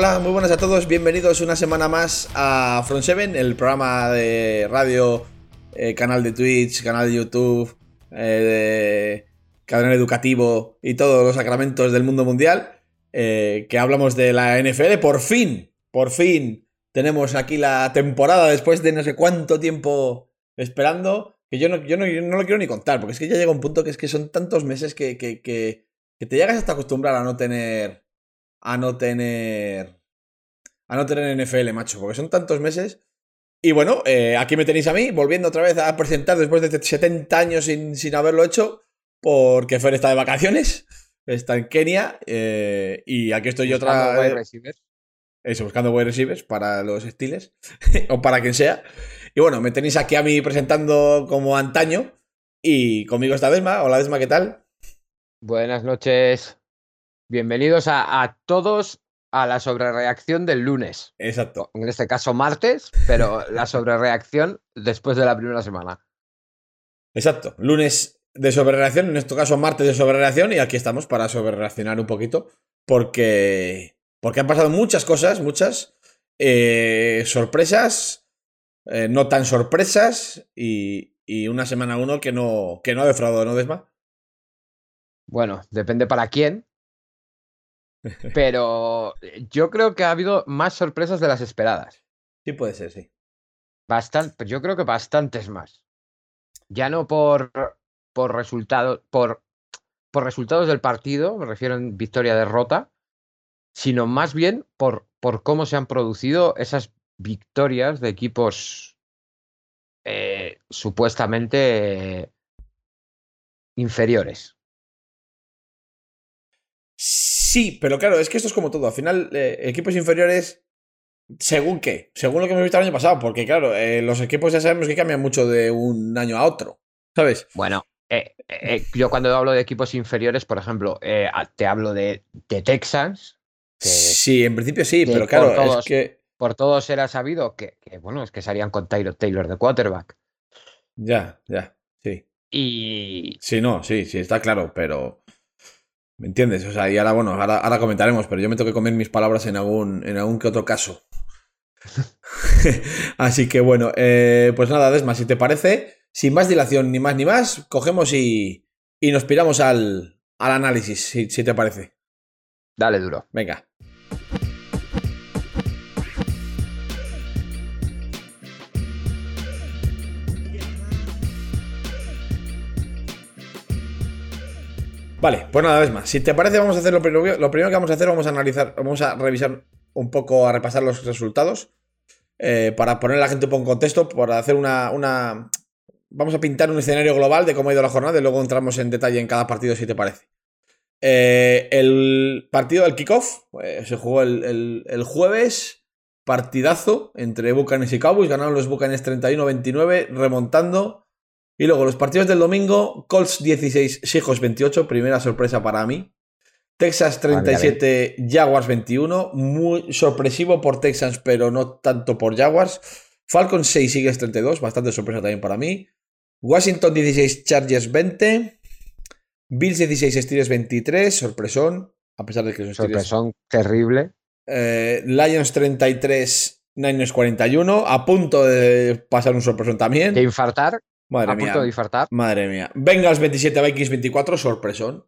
Hola, muy buenas a todos, bienvenidos una semana más a Front 7, el programa de radio, eh, canal de Twitch, canal de YouTube, eh, canal educativo y todos los sacramentos del mundo mundial, eh, que hablamos de la NFL, por fin, por fin tenemos aquí la temporada después de no sé cuánto tiempo esperando, que yo no, yo no, lo quiero ni contar, porque es que ya llega un punto que es que son tantos meses que, que, que, que te llegas hasta acostumbrar a no tener a no tener. A no tener NFL, macho, porque son tantos meses. Y bueno, eh, aquí me tenéis a mí, volviendo otra vez a presentar después de 70 años sin, sin haberlo hecho, porque Fer está de vacaciones, está en Kenia, eh, y aquí estoy yo otra vez. Eso, buscando wide receivers para los estiles, o para quien sea. Y bueno, me tenéis aquí a mí presentando como antaño, y conmigo está Desma. Hola Desma, ¿qué tal? Buenas noches. Bienvenidos a, todos a la sobrereacción del lunes. Exacto. En este caso martes, pero la sobrereacción después de la primera semana. Exacto. Lunes de sobrereacción, en este caso martes de sobrereacción, y aquí estamos para sobrereaccionar un poquito, porque, porque han pasado muchas cosas, muchas eh, sorpresas, eh, no tan sorpresas, y, una semana uno que no, que no ha defraudado, ¿no, Desma? Bueno, depende para quién, pero eh, yo creo que ha habido más sorpresas de las esperadas. Sí, puede ser, sí. Bastante, yo creo que bastantes más. Ya no por, por resultados, por, por resultados del partido, me refiero en victoria-derrota, sino más bien por, por cómo se han producido esas victorias de equipos eh, supuestamente inferiores. Sí, pero claro, es que esto es como todo. Al final, eh, equipos inferiores, según qué, según lo que hemos visto el año pasado, porque claro, eh, los equipos ya sabemos que cambian mucho de un año a otro, ¿sabes? Bueno, eh, yo cuando hablo de equipos inferiores, por ejemplo, te hablo de, de Texans. sí, en principio sí, pero claro, todos, es que... Por todos era sabido que, bueno, es que salían con Taylor Taylor de quarterback. Ya, ya, sí. Y... Sí, no, sí, sí, está claro, pero... ¿Me entiendes? O sea, y ahora, bueno, ahora, comentaremos, pero yo me tengo que comer mis palabras en algún, en algún que otro caso. Así que bueno, eh, pues nada, Desma, si te parece, sin más dilación, ni más ni más, cogemos y, y nos piramos al, al análisis, si, si te parece. Dale duro. Venga. Vale, pues nada vez más. Si te parece, vamos a hacer lo primero, lo primero que vamos a hacer, vamos a analizar, vamos a revisar un poco, a repasar los resultados. Eh, para poner a la gente un poco en contexto, para hacer una, una. Vamos a pintar un escenario global de cómo ha ido la jornada y luego entramos en detalle en cada partido, si te parece. Eh, el partido del kickoff pues, se jugó el, el, jueves. Partidazo entre Bucanes y Cowboys. Ganaron los Bucanes 31-29, remontando y luego los partidos del domingo, Colts 16, Seahawks 28, primera sorpresa para mí. Texas 37, Jaguars 21, muy sorpresivo por Texans, pero no tanto por Jaguars. Falcons 6, Eagles 32, bastante sorpresa también para mí. Washington 16, Chargers 20. Bills 16, Steelers 23, sorpresón, a pesar de que son Sorpresón terrible. Eh, Lions 33, Niners 41, a punto de pasar un sorpresón también. De infartar. Madre a mía. punto de infartar. Madre mía. Bengals 27, Vikings 24, sorpresón.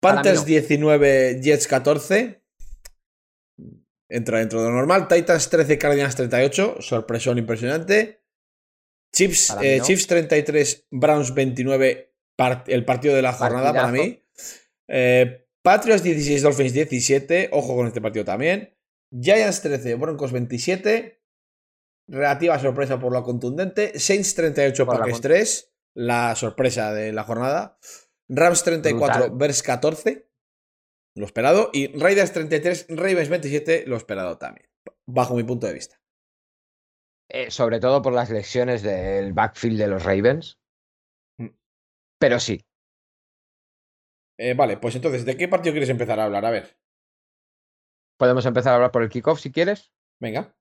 Panthers 19, Jets 14. Entra dentro de lo normal. Titans 13, Cardinals 38. Sorpresón impresionante. Chiefs, eh, Chiefs 33, Browns 29. el partido de la jornada para mí. Eh, Patriots 16, Dolphins 17. Ojo con este partido también. Giants 13, Broncos 27 relativa sorpresa por lo contundente. Saints 38, Packers 3, la sorpresa de la jornada. Rams 34, Bears 14, lo esperado. Y Raiders 33, Ravens 27, lo esperado también, bajo mi punto de vista. Eh, sobre todo por las lesiones del backfield de los Ravens. Mm. Pero sí. Eh, vale, pues entonces, ¿de qué partido quieres empezar a hablar? A ver. Podemos empezar a hablar por el kickoff si quieres. Venga.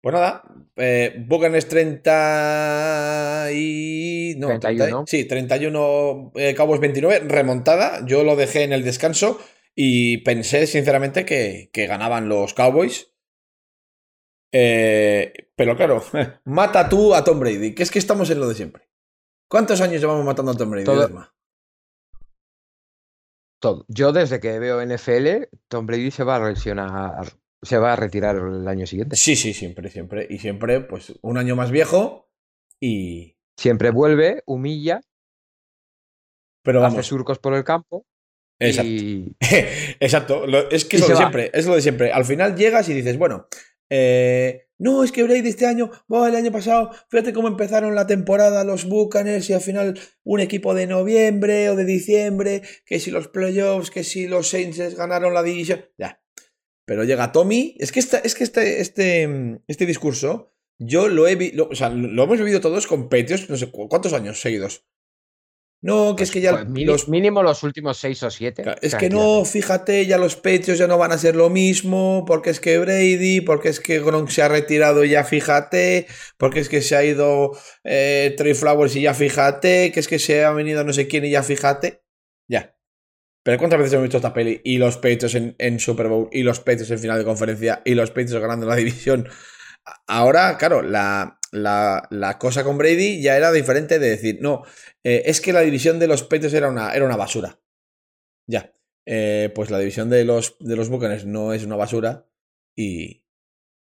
Pues nada, eh, es 30 y... No, 31. sí, 31, eh, Cabos 29, remontada. Yo lo dejé en el descanso Y pensé, sinceramente, que, que ganaban los Cowboys. Eh, pero claro, mata tú a Tom Brady, que es que estamos en lo de siempre. ¿Cuántos años llevamos matando a Tom Brady? Todo. Todo. Yo desde que veo NFL, Tom Brady se va a lesionar, se va a retirar el año siguiente. Sí, sí, siempre, siempre. Y siempre, pues, un año más viejo y... Siempre vuelve, humilla, pero hace surcos por el campo. Exacto. Y... Exacto. es que es lo de siempre. Es lo de siempre. Al final llegas y dices, bueno, eh, no, es que Brady este año, el año pasado, fíjate cómo empezaron la temporada los Buccaneers y al final un equipo de noviembre o de diciembre, que si los playoffs, que si los Saints ganaron la división, ya. Pero llega Tommy, es que, esta, es que este, este, este discurso, yo lo he lo, o sea, lo hemos vivido todos con Petios, no sé cuántos años seguidos. No, que es que ya. Pues los, mínimo los últimos seis o siete. Es que no, fíjate, ya los pechos ya no van a ser lo mismo, porque es que Brady, porque es que Gronk se ha retirado y ya fíjate, porque es que se ha ido eh, Trey Flowers y ya fíjate, que es que se ha venido no sé quién y ya fíjate. Ya. Pero ¿cuántas veces hemos visto esta peli? Y los pechos en, Super Bowl, y los pechos en final de conferencia, y los pechos ganando la división. Ahora, claro, la, la, cosa con Brady ya era diferente de decir, no, eh, es que la división de los Patriots era una, era una basura. Ya. Eh, pues la división de los, de los Buccaneers no es una basura y,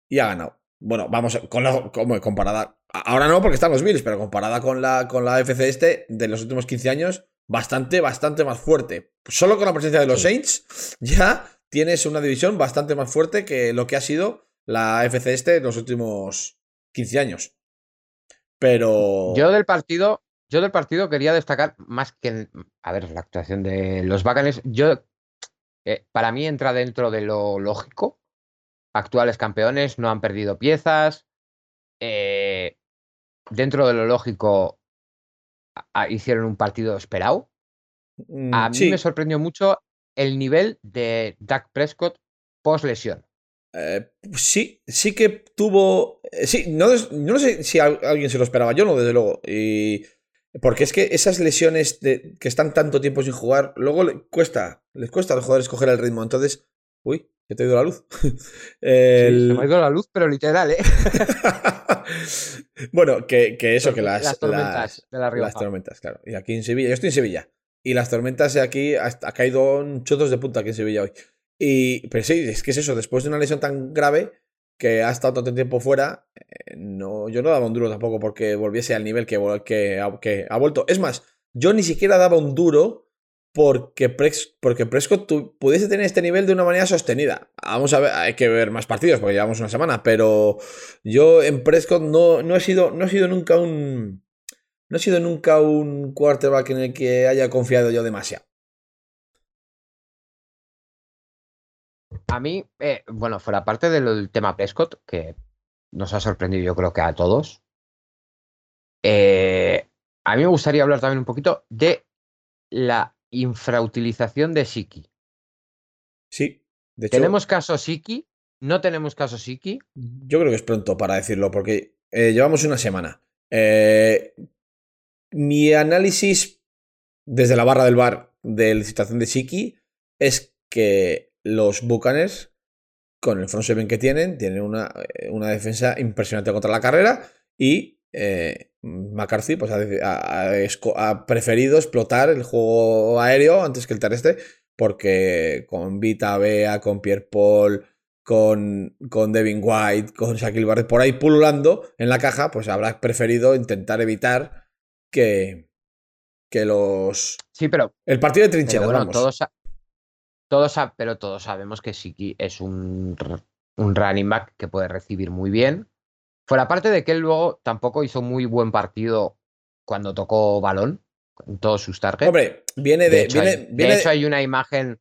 y ha ganado. Bueno, vamos, con la, como comparada. Ahora no, porque están los Bills, pero comparada con la, con la FC este de los últimos 15 años, bastante, bastante más fuerte. Solo con la presencia de los Saints, ya tienes una división bastante más fuerte que lo que ha sido la FC este en los últimos 15 años. Pero. Yo del partido, yo del partido quería destacar más que. A ver, la actuación de los Bacanes. Yo. Eh, para mí entra dentro de lo lógico. Actuales campeones no han perdido piezas. Eh, dentro de lo lógico, hicieron un partido esperado. A mm, mí me sorprendió mucho el nivel de Dak Prescott post lesión. Eh, sí, sí que tuvo. Eh, sí, no, no sé si alguien se lo esperaba, yo no, desde luego. Y, porque es que esas lesiones de, que están tanto tiempo sin jugar, luego les cuesta, les cuesta a los jugadores coger el ritmo. Entonces, uy, que te ha ido la luz. se me ha ido la luz, pero literal, ¿eh? bueno, que, eso, que las, las tormentas de la Las tormentas, claro. Y aquí en Sevilla, yo estoy en Sevilla. Y las tormentas aquí ha, caído chotos de punta aquí en Sevilla hoy. Y, pero sí, es que es eso, después de una lesión tan grave que ha estado tanto tiempo fuera, eh, no, yo no daba un duro tampoco porque volviese al nivel que, que, que ha vuelto. Es más, yo ni siquiera daba un duro porque, porque Prescott pudiese tener este nivel de una manera sostenida. Vamos a ver, hay que ver más partidos porque llevamos una semana, pero yo en Prescott no, no, he, sido, no he sido nunca un... No he sido nunca un quarterback en el que haya confiado yo demasiado. A mí, eh, bueno, fuera parte del tema Prescott, que nos ha sorprendido yo creo que a todos, eh, a mí me gustaría hablar también un poquito de la infrautilización de Siki. Sí, de hecho, ¿Tenemos caso Siki? ¿No tenemos caso Siki? Yo creo que es pronto para decirlo, porque eh, llevamos una semana. Mi análisis desde la barra del bar de la situación de Siki es que los Buccaneers, con el front seven que tienen, tienen una, eh, una defensa impresionante contra la carrera y eh, McCarthy pues, ha, preferido explotar el juego aéreo antes que el terrestre porque con Vita Bea, con Pierre Paul, con, con Devin White, con Shaquille Barrett por ahí pululando en la caja, pues habrá preferido intentar evitar que, que los... Sí, pero... El partido de trincheras, bueno, Todos, todos, pero todos sabemos que Siki es un, un running back que puede recibir muy bien. Fuera parte de que él luego tampoco hizo muy buen partido cuando tocó balón en todos sus targets. Hombre, viene de. de hecho, hay, una imagen.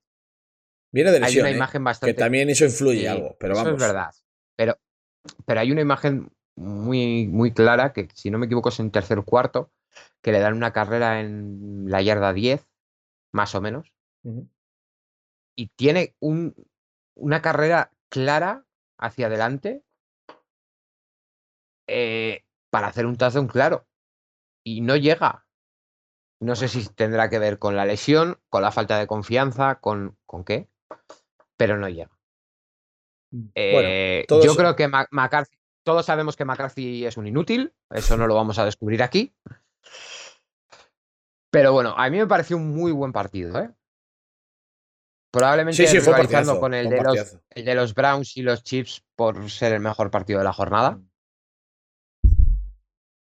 Viene de lesión, Hay una ¿eh? imagen bastante. Que también eso influye algo, pero eso vamos. es verdad. Pero, pero hay una imagen muy, muy clara que, si no me equivoco, es en tercer cuarto, que le dan una carrera en la yarda 10, más o menos y tiene un, una carrera clara hacia adelante eh, para hacer un touchdown claro. Y no llega. No sé si tendrá que ver con la lesión, con la falta de confianza, con, ¿con qué. pero no llega. Bueno, Eh, Yo creo que McCarthy, todos sabemos que McCarthy es un inútil, eso no lo vamos a descubrir aquí. Pero bueno, a mí me pareció un muy buen partido, ¿eh? Probablemente Sí, sí, rivalizando con el de, los, partidazo. el de los Browns y los Chiefs por ser el mejor partido de la jornada.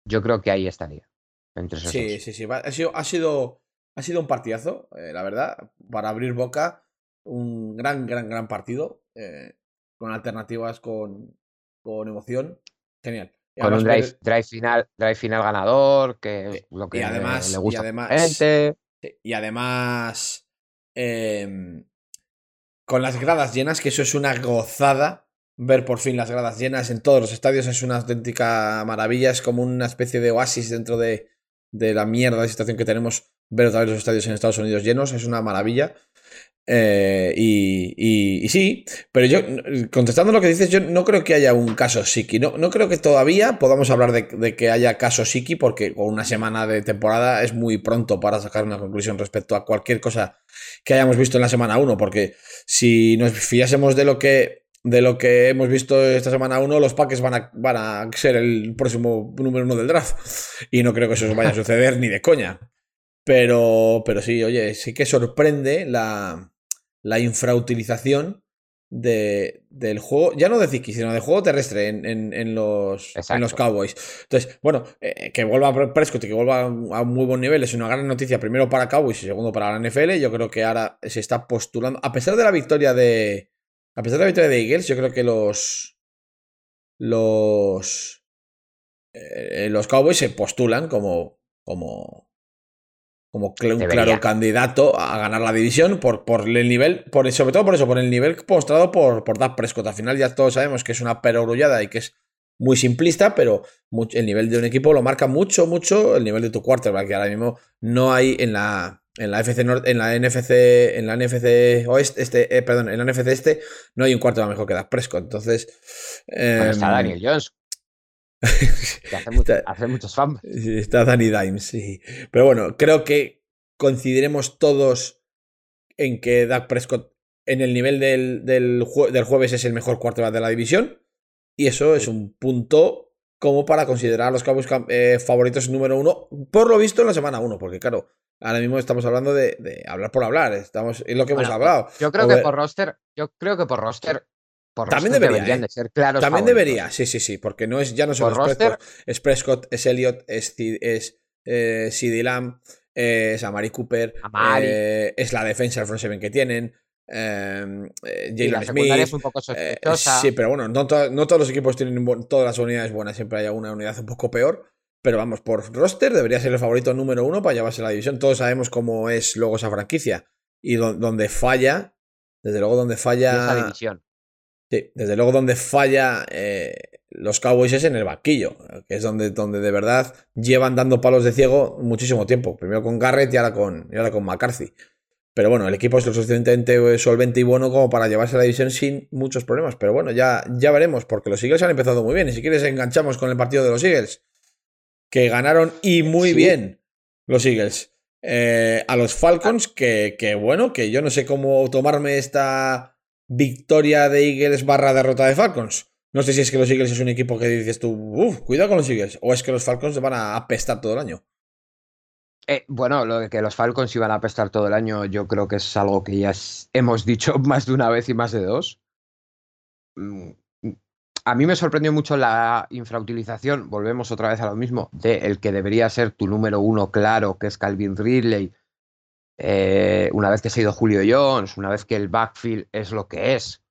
Yo creo que ahí estaría. Entre esos Sí, dos. sí, sí. Ha sido, ha sido, ha sido un partidazo, eh, la verdad. Para abrir boca, un gran, gran, gran partido. eh, con alternativas, con, con emoción. Genial. Y Con un drive, final, drive final ganador, que es Eh, lo y que además- le y gusta a la además- gente. Sí, Y además, em, con las gradas llenas, que eso es una gozada. Ver por fin las gradas llenas en todos los estadios es una auténtica maravilla. Es como una especie de oasis dentro de, de la mierda de situación que tenemos. Ver otra vez los estadios en Estados Unidos llenos es una maravilla. Eh, y, y- sí, pero yo, contestando lo que dices, yo no creo que haya un caso Siki. No, no creo que todavía podamos hablar de, que haya caso Siki, porque con una semana de temporada es muy pronto para sacar una conclusión respecto a cualquier cosa que hayamos visto en la semana 1. Porque si nos fiásemos de lo que. De lo que hemos visto esta semana 1, los Packers van a, van a ser el próximo número uno del draft. Y no creo que eso vaya a suceder ni de coña. Pero, pero sí, oye, sí que sorprende la, la infrautilización de, del juego, ya no de Ziki, sino del juego terrestre en, en- en los, en los. Cowboys. Entonces, bueno, eh, que vuelva Prescott y que vuelva a un muy buen nivel es una gran noticia, primero para Cowboys y segundo para la NFL. Yo creo que ahora se está postulando, a pesar de la victoria de. A pesar de la victoria de Eagles, yo creo que los. Los. eh, los Cowboys se postulan como. como como cl- un claro candidato a ganar la división por, por el nivel, por, sobre todo por eso, por el nivel mostrado por, por Dak Prescott. Al final ya todos sabemos que es una perogrullada y que es muy simplista, pero el nivel de un equipo lo marca mucho, mucho el nivel de tu quarterback, que ahora mismo no hay en la, en la FC Nord- en la NFC, en la NFC Oeste, este, eh, perdón, en la NFC Este, no hay un quarterback mejor que Dak Prescott. Entonces. Bueno, está em, Daniel Jones, hace, mucho- Está- hace muchos fans. Está Danny Dimes, sí. Pero bueno, creo que coincidiremos todos en que Dak Prescott en el nivel del, del, jue- del jueves es el mejor quarterback de la división. Y eso es un punto como para considerar a los Cowboys eh, favoritos número uno, por lo visto en la semana uno, porque claro, ahora mismo estamos hablando de, de hablar por hablar, estamos, es lo que hemos hablado. Yo creo que por roster, yo creo que por roster, por También debería, deberían ¿eh? de ser claros. También favoritos. debería, sí, sí, sí, porque no es, ya no solo es Prescott, es Prescott, es Elliot, es, es eh, CeeDee Lamb, eh, es Amari Cooper, Amari. es la defensa del front seven que tienen, Jalen Smith. es un poco sí, pero bueno, no, to- no todos los equipos tienen todas las unidades buenas, siempre hay alguna unidad un poco peor. Pero vamos, por roster debería ser el favorito número uno para llevarse la división. Todos sabemos cómo es luego esa franquicia. Y do- donde falla, desde luego donde de esa falla división. Sí, desde luego donde falla eh, los Cowboys es en el banquillo, que es donde, donde de verdad llevan dando palos de ciego muchísimo tiempo. Primero con Garrett y ahora con, y ahora con McCarthy. Pero bueno, el equipo es lo suficientemente solvente y bueno como para llevarse la división sin muchos problemas. Pero bueno, ya, ya veremos, porque los Eagles han empezado muy bien. Y si quieres enganchamos con el partido de los Eagles, que ganaron y muy Sí. bien los Eagles. Eh, a los Falcons, que, que bueno, que yo no sé cómo tomarme esta victoria de Eagles barra derrota de Falcons. No sé si es que los Eagles es un equipo que dices tú, uff, cuidado con los Eagles, o es que los Falcons van a apestar todo el año. Eh, bueno, lo de que los Falcons iban a apestar todo el año, yo creo que es algo que ya hemos dicho más de una vez y más de dos. Mm, A mí me sorprendió mucho la infrautilización, volvemos otra vez a lo mismo, de el que debería ser tu número uno claro, que es Calvin Ridley. Eh, una vez que se ha ido Julio Jones, una vez que el backfield es lo que es.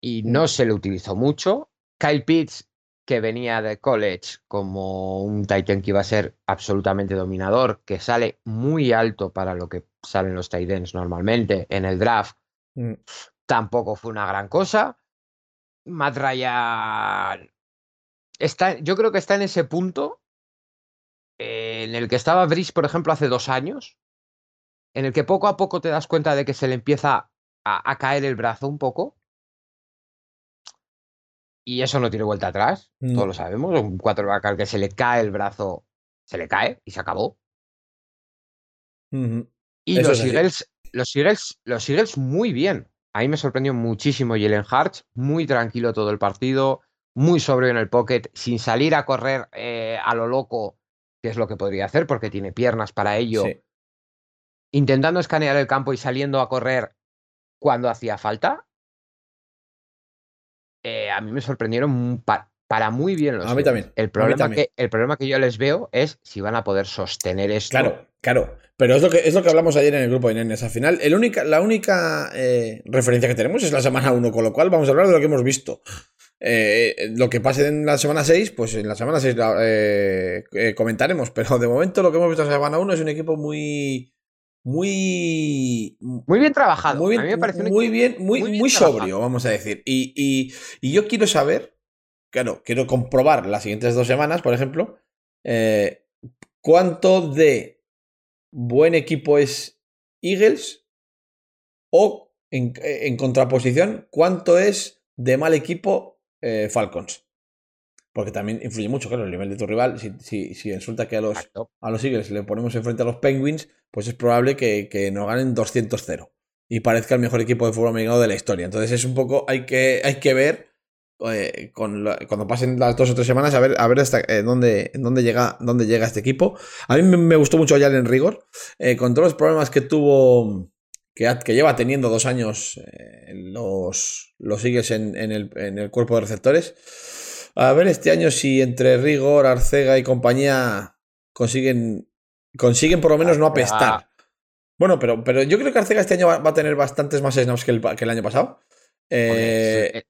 Y no se le utilizó mucho. Kyle Pitts que venía de college como un Titan que iba a ser absolutamente dominador, que sale muy alto para lo que salen los Titans normalmente en el draft, Mm. tampoco fue una gran cosa. Matt Ryan está, yo creo que está en ese punto eh, en el que estaba Brice, por ejemplo, hace dos años, en el que poco a poco te das cuenta de que se le empieza a, a caer el brazo un poco. Y eso no tiene vuelta atrás, No. todos lo sabemos. Un quarterback al que se le cae el brazo, se le cae y se acabó. Y Eso los. Eagles, los, Eagles, los Eagles muy bien. A mí me sorprendió muchísimo Jalen Hartz, muy tranquilo todo el partido, muy sobrio en el pocket, sin salir a correr eh, a lo loco, que es lo que podría hacer porque tiene piernas para ello. Intentando escanear el campo y saliendo a correr cuando hacía falta. Eh, a mí me sorprendieron para muy bien los A mí también. El problema, Que, el problema que yo les veo es si van a poder sostener esto. Claro, claro. Pero es lo que, es lo que hablamos ayer en el grupo de nenes. Al final, el única, la única eh, referencia que tenemos es la semana 1, con lo cual vamos a hablar de lo que hemos visto. Eh, lo que pase en la semana 6, pues en la semana 6 comentaremos. Pero de momento lo que hemos visto en la semana 1 es un equipo muy muy. Muy bien trabajado. Muy bien, muy, bien, muy, muy, sobrio, vamos a decir. Y, yo quiero saber, claro, quiero comprobar las siguientes dos semanas, por ejemplo, eh, cuánto de buen equipo es Eagles o en, contraposición, cuánto es de mal equipo eh, Falcons. Porque también influye mucho, claro, el nivel de tu rival. Si, si, resulta que a los, a los Eagles le ponemos enfrente a los Penguins, pues es probable que, que nos ganen 200-0 y parezca el mejor equipo de fútbol americano de la historia. Entonces es un poco, hay que, hay que ver eh, con cuando pasen las dos o tres semanas a ver, a ver hasta eh, dónde, dónde, llega, dónde llega este equipo. A mí me, gustó mucho en Rigor, eh, con todos los problemas que tuvo, que, que lleva teniendo dos años los, los Eagles en, en, el, en el cuerpo de receptores. A ver este año si entre Rigor, Arcega y compañía consiguen, consiguen por lo menos no apestar. Bueno, pero, pero yo creo que Arcega este año va, a tener bastantes más snaps que el, que el año pasado. Eh,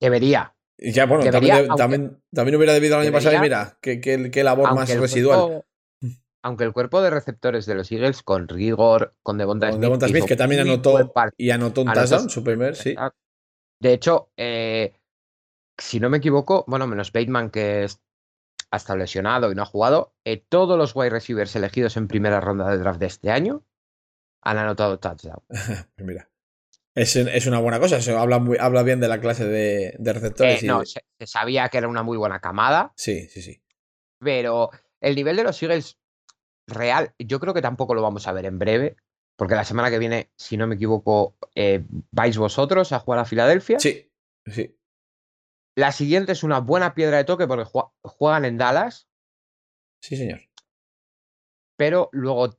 debería. Ya, bueno, también, también, hubiera debido el año pasado y mira, qué, labor más residual. aunque el cuerpo de receptores de los Eagles, con Rigor, con Devonta Smith, Smith que también anotó y anotó un touchdown, su primer, sí. De hecho, eh, si no me equivoco, bueno, menos Bateman que ha estado lesionado y no ha jugado, eh, todos los wide receivers elegidos en primera ronda de draft de este año han anotado touchdown. Pues mira. Es, una buena cosa, eso habla, muy, habla bien de la clase de, receptores. Eh, no, se, sabía que era una muy buena camada. Sí, sí, sí. Pero el nivel de los Eagles real, yo creo que tampoco lo vamos a ver en breve, porque la semana que viene, si no me equivoco, eh, vais vosotros a jugar a Filadelfia. Sí, sí. La siguiente es una buena piedra de toque porque juegan en Dallas. Sí, señor. Pero luego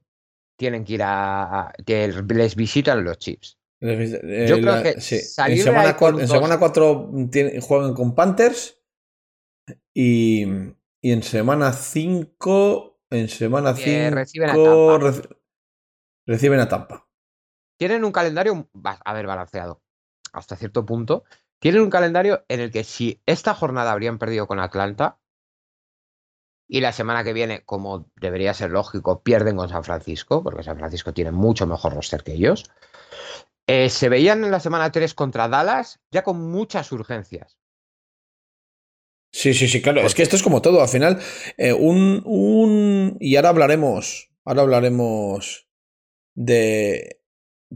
tienen que ir a. que les visitan los Chips. Yo eh, creo que en semana, 4, juegan con Panthers y, y en semana 5 en semana 5 reciben, a Tampa. reciben a Tampa. Tienen un calendario, a ver, balanceado hasta cierto punto, tienen un calendario en el que si esta jornada habrían perdido con Atlanta y la semana que viene, como debería ser lógico, pierden con San Francisco, porque San Francisco tiene mucho mejor roster que ellos, eh, se veían en la semana 3 contra Dallas ya con muchas urgencias. Sí, sí, sí, claro. Es que esto es como todo. Al final, eh, un, un. Y ahora hablaremos. Ahora hablaremos de.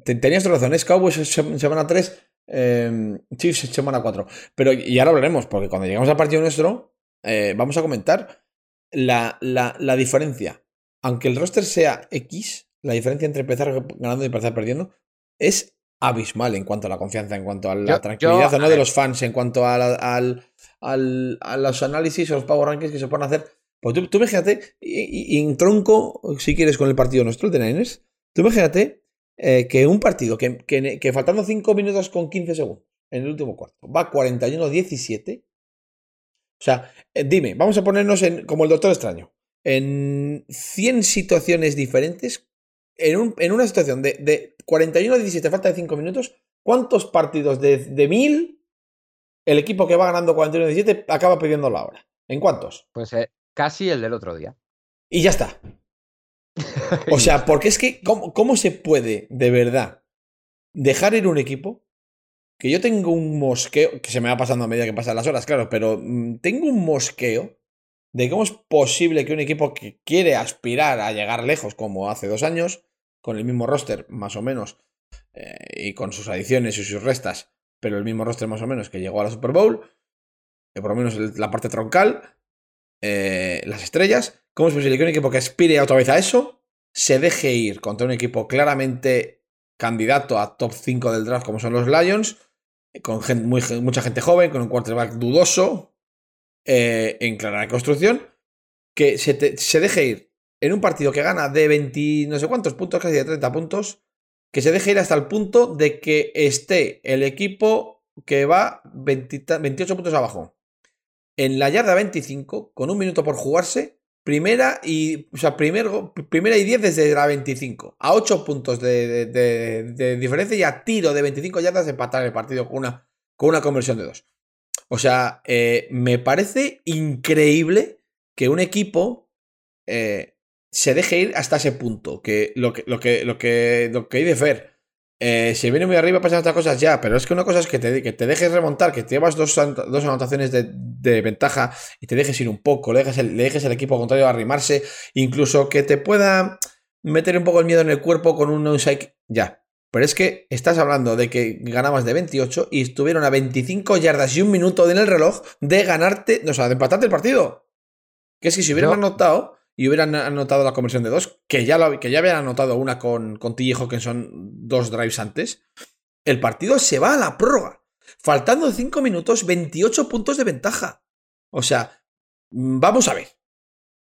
Tenías razón, es Cowboys semana 3 eh, Chiefs semana 4. Pero, y ahora hablaremos, porque cuando llegamos al partido nuestro, eh, vamos a comentar la, la, diferencia. Aunque el roster sea X, la diferencia entre empezar ganando y empezar perdiendo es abismal en cuanto a la confianza, en cuanto a la tranquilidad no de los fans, en cuanto a, al, al, a los análisis o los power rankings que se pueden hacer. Pues tú, tú imagínate, y, y, en tronco, si quieres, con el partido nuestro, el de Niners, tú imagínate eh, que un partido que, que, faltando 5 minutos con 15 segundos en el último cuarto va 41-17. O sea, eh, dime, vamos a ponernos en, como el Doctor Extraño, en 100 situaciones diferentes, en, un, en una situación de, de 41-17, falta de 5 minutos, ¿cuántos partidos de, de 1000 el equipo que va ganando 41-17 acaba pidiendo la hora? ¿En cuántos? Pues eh, casi el del otro día. Y ya está. O sea, porque es que, ¿cómo, se puede de verdad dejar ir un equipo? Que yo tengo un mosqueo, que se me va pasando a medida que pasan las horas, claro, pero mm, tengo un mosqueo de cómo es posible que un equipo que quiere aspirar a llegar lejos, como hace dos años, con el mismo roster, más o menos, eh, y con sus adiciones y sus restas, pero el mismo roster más o menos que llegó a la Super Bowl, que por lo menos la parte troncal, eh, las estrellas, ¿cómo es posible que un equipo que aspire otra vez a eso se deje ir contra un equipo claramente candidato a top 5 del draft como son los Lions, con mucha gente joven, con un quarterback dudoso, eh, en clara reconstrucción, que se, se deje ir en un partido que gana de 20 no sé cuántos puntos, casi de 30 puntos, que se deje ir hasta el punto de que esté el equipo que va 28 puntos abajo. En la yarda 25, con un minuto por jugarse, primera y, o sea, primera y 10 desde la 25, a 8 puntos de, diferencia y a tiro de 25 yardas de empatar el partido con una, con una conversión de 2. O sea, eh, me parece increíble que un equipo eh, se deje ir hasta ese punto. Que lo que, lo que, lo que, lo que hay de Fer. Eh, si viene muy arriba pasan estas cosas ya, pero es que una cosa es que te, que te dejes remontar, que te llevas dos, dos anotaciones de, ventaja y te dejes ir un poco, le dejes, el, le dejes el equipo contrario a arrimarse, incluso que te pueda meter un poco el miedo en el cuerpo con un onside, ya. Pero es que estás hablando de que ganabas de 28 y estuvieron a 25 yardas y un minuto en el reloj de ganarte, o sea, de empatarte el partido. Que es que si hubieran anotado, y hubieran anotado la conversión de dos, que ya, lo, que ya habían anotado una con, con que son dos drives antes, el partido se va a la prórroga. Faltando 5 minutos, 28 puntos de ventaja. O sea, mm, vamos a ver.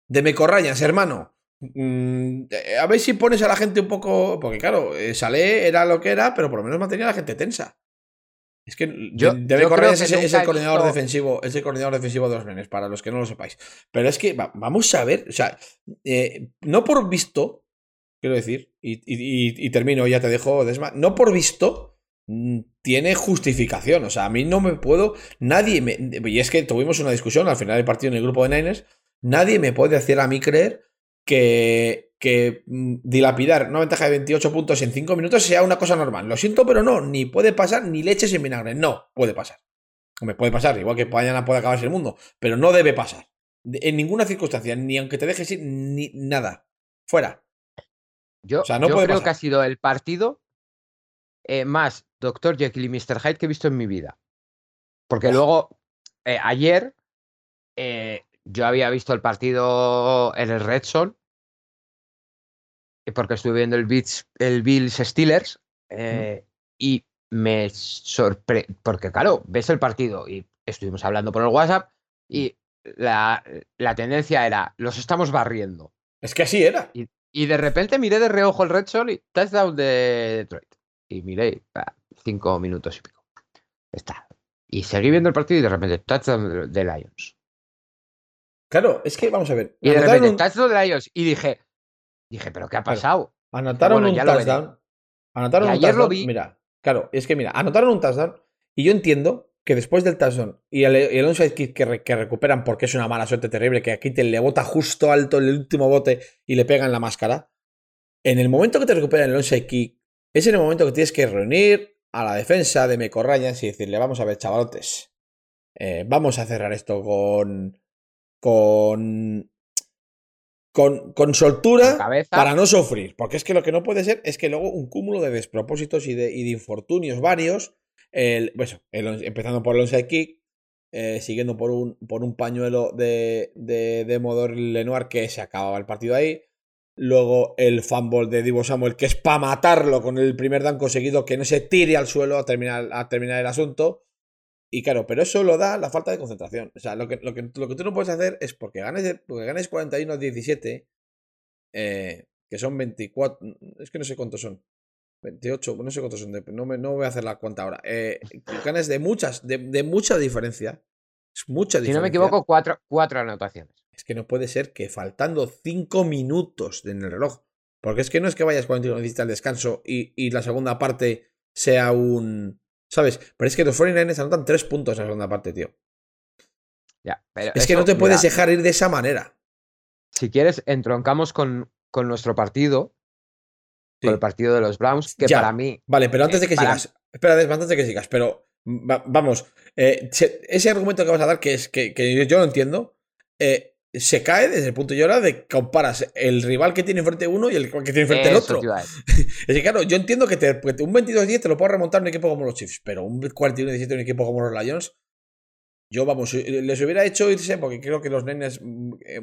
De me corrayas, hermano. Mm, eh, a ver si pones a la gente un poco. Porque claro, eh, Salé era lo que era, pero por lo menos mantenía a la gente tensa. Es que yo, debe correr es, el coordinador defensivo, es el coordinador defensivo de los nenes, para los que no lo sepáis. Pero es que vamos a ver, o sea, eh, no por visto, quiero decir, y, termino, ya te dejo, Desma, no por visto mm, tiene justificación. O sea, a mí no me puedo, nadie me, y es que tuvimos una discusión al final del partido en el grupo de Niners, nadie me puede hacer a mí creer que, que mm, dilapidar una ventaja de 28 puntos en 5 minutos sea una cosa normal. Lo siento, pero no, ni puede pasar ni leche sin vinagre. No, puede pasar. Me puede pasar, igual que mañana puede acabarse el mundo, pero no debe pasar. En ninguna circunstancia, ni aunque te dejes ir, ni nada. Fuera. Yo, creo que ha sido el partido eh, más Dr. Jekyll y Mr. Hyde que he visto en mi vida. Porque luego, eh, ayer, eh, yo había visto el partido en el Red Sol porque estuve viendo el, Beats, el Bills Steelers eh, y me sorprende, porque claro, ves el partido y estuvimos hablando por el WhatsApp y la, tendencia era, los estamos barriendo. Es que así era. Y, de repente miré de reojo el Red Sol y touchdown de Detroit. Y miré, cinco minutos y pico. Está. Y seguí viendo el partido y de repente touchdown de Lions. Claro, es que vamos a ver. Y de repente touchdown de Lions. Y dije, Dije, ¿pero qué ha pasado? anotaron un touchdown. Anotaron un touchdown. Mira, claro, es que mira, anotaron un touchdown y yo entiendo que después del touchdown y el, el onside kick que, recuperan porque es una mala suerte terrible, que aquí te le bota justo alto el último bote y le pega en la máscara. En el momento que te recuperan el onside kick, es en el momento que tienes que reunir a la defensa de Meco Ryan y decirle, vamos a ver, chavalotes, eh, vamos a cerrar esto con, con con, soltura para no sufrir. Porque es que lo que no puede ser es que luego un cúmulo de despropósitos y de, infortunios varios, el, pues, empezando por el onside kick, eh, siguiendo por un, por un pañuelo de, de, de Modor Lenoir que se acababa el partido ahí. Luego el fumble de Divo Samuel, que es para matarlo con el primer dan conseguido, que no se tire al suelo a terminar, a terminar el asunto. Y claro, pero eso lo da la falta de concentración. O sea, lo que, lo que, lo que tú no puedes hacer es porque ganes, porque ganes 41 17, eh, que son 24, es que no sé cuántos son. 28, no sé cuántos son, no, me, no voy a hacer la cuenta ahora. Eh, ganes de muchas, de, de, mucha diferencia. Es mucha diferencia. Si no me equivoco, cuatro, cuatro anotaciones. Es que no puede ser que faltando 5 minutos en el reloj, porque es que no es que vayas 41 17 al descanso y, y la segunda parte sea un ¿Sabes? Pero es que los 49ers anotan tres puntos en la segunda parte, tío. Ya, pero es que no te puedes dejar ir de esa manera. Si quieres, entroncamos con, con nuestro partido. Con el partido de los Browns, que para mí. Vale, pero antes de que sigas. Espera, antes de que sigas, pero vamos. Eh, ese argumento que vas a dar, que es que, que yo no entiendo. Eh, se cae desde el punto de vista de comparas el rival que tiene enfrente uno y el que tiene enfrente el otro. es que claro, yo entiendo que un 22-10 te lo puedo remontar un equipo como los Chiefs, pero un 41-17 un equipo como los Lions, yo vamos, les hubiera hecho irse porque creo que los nenes mm, eh,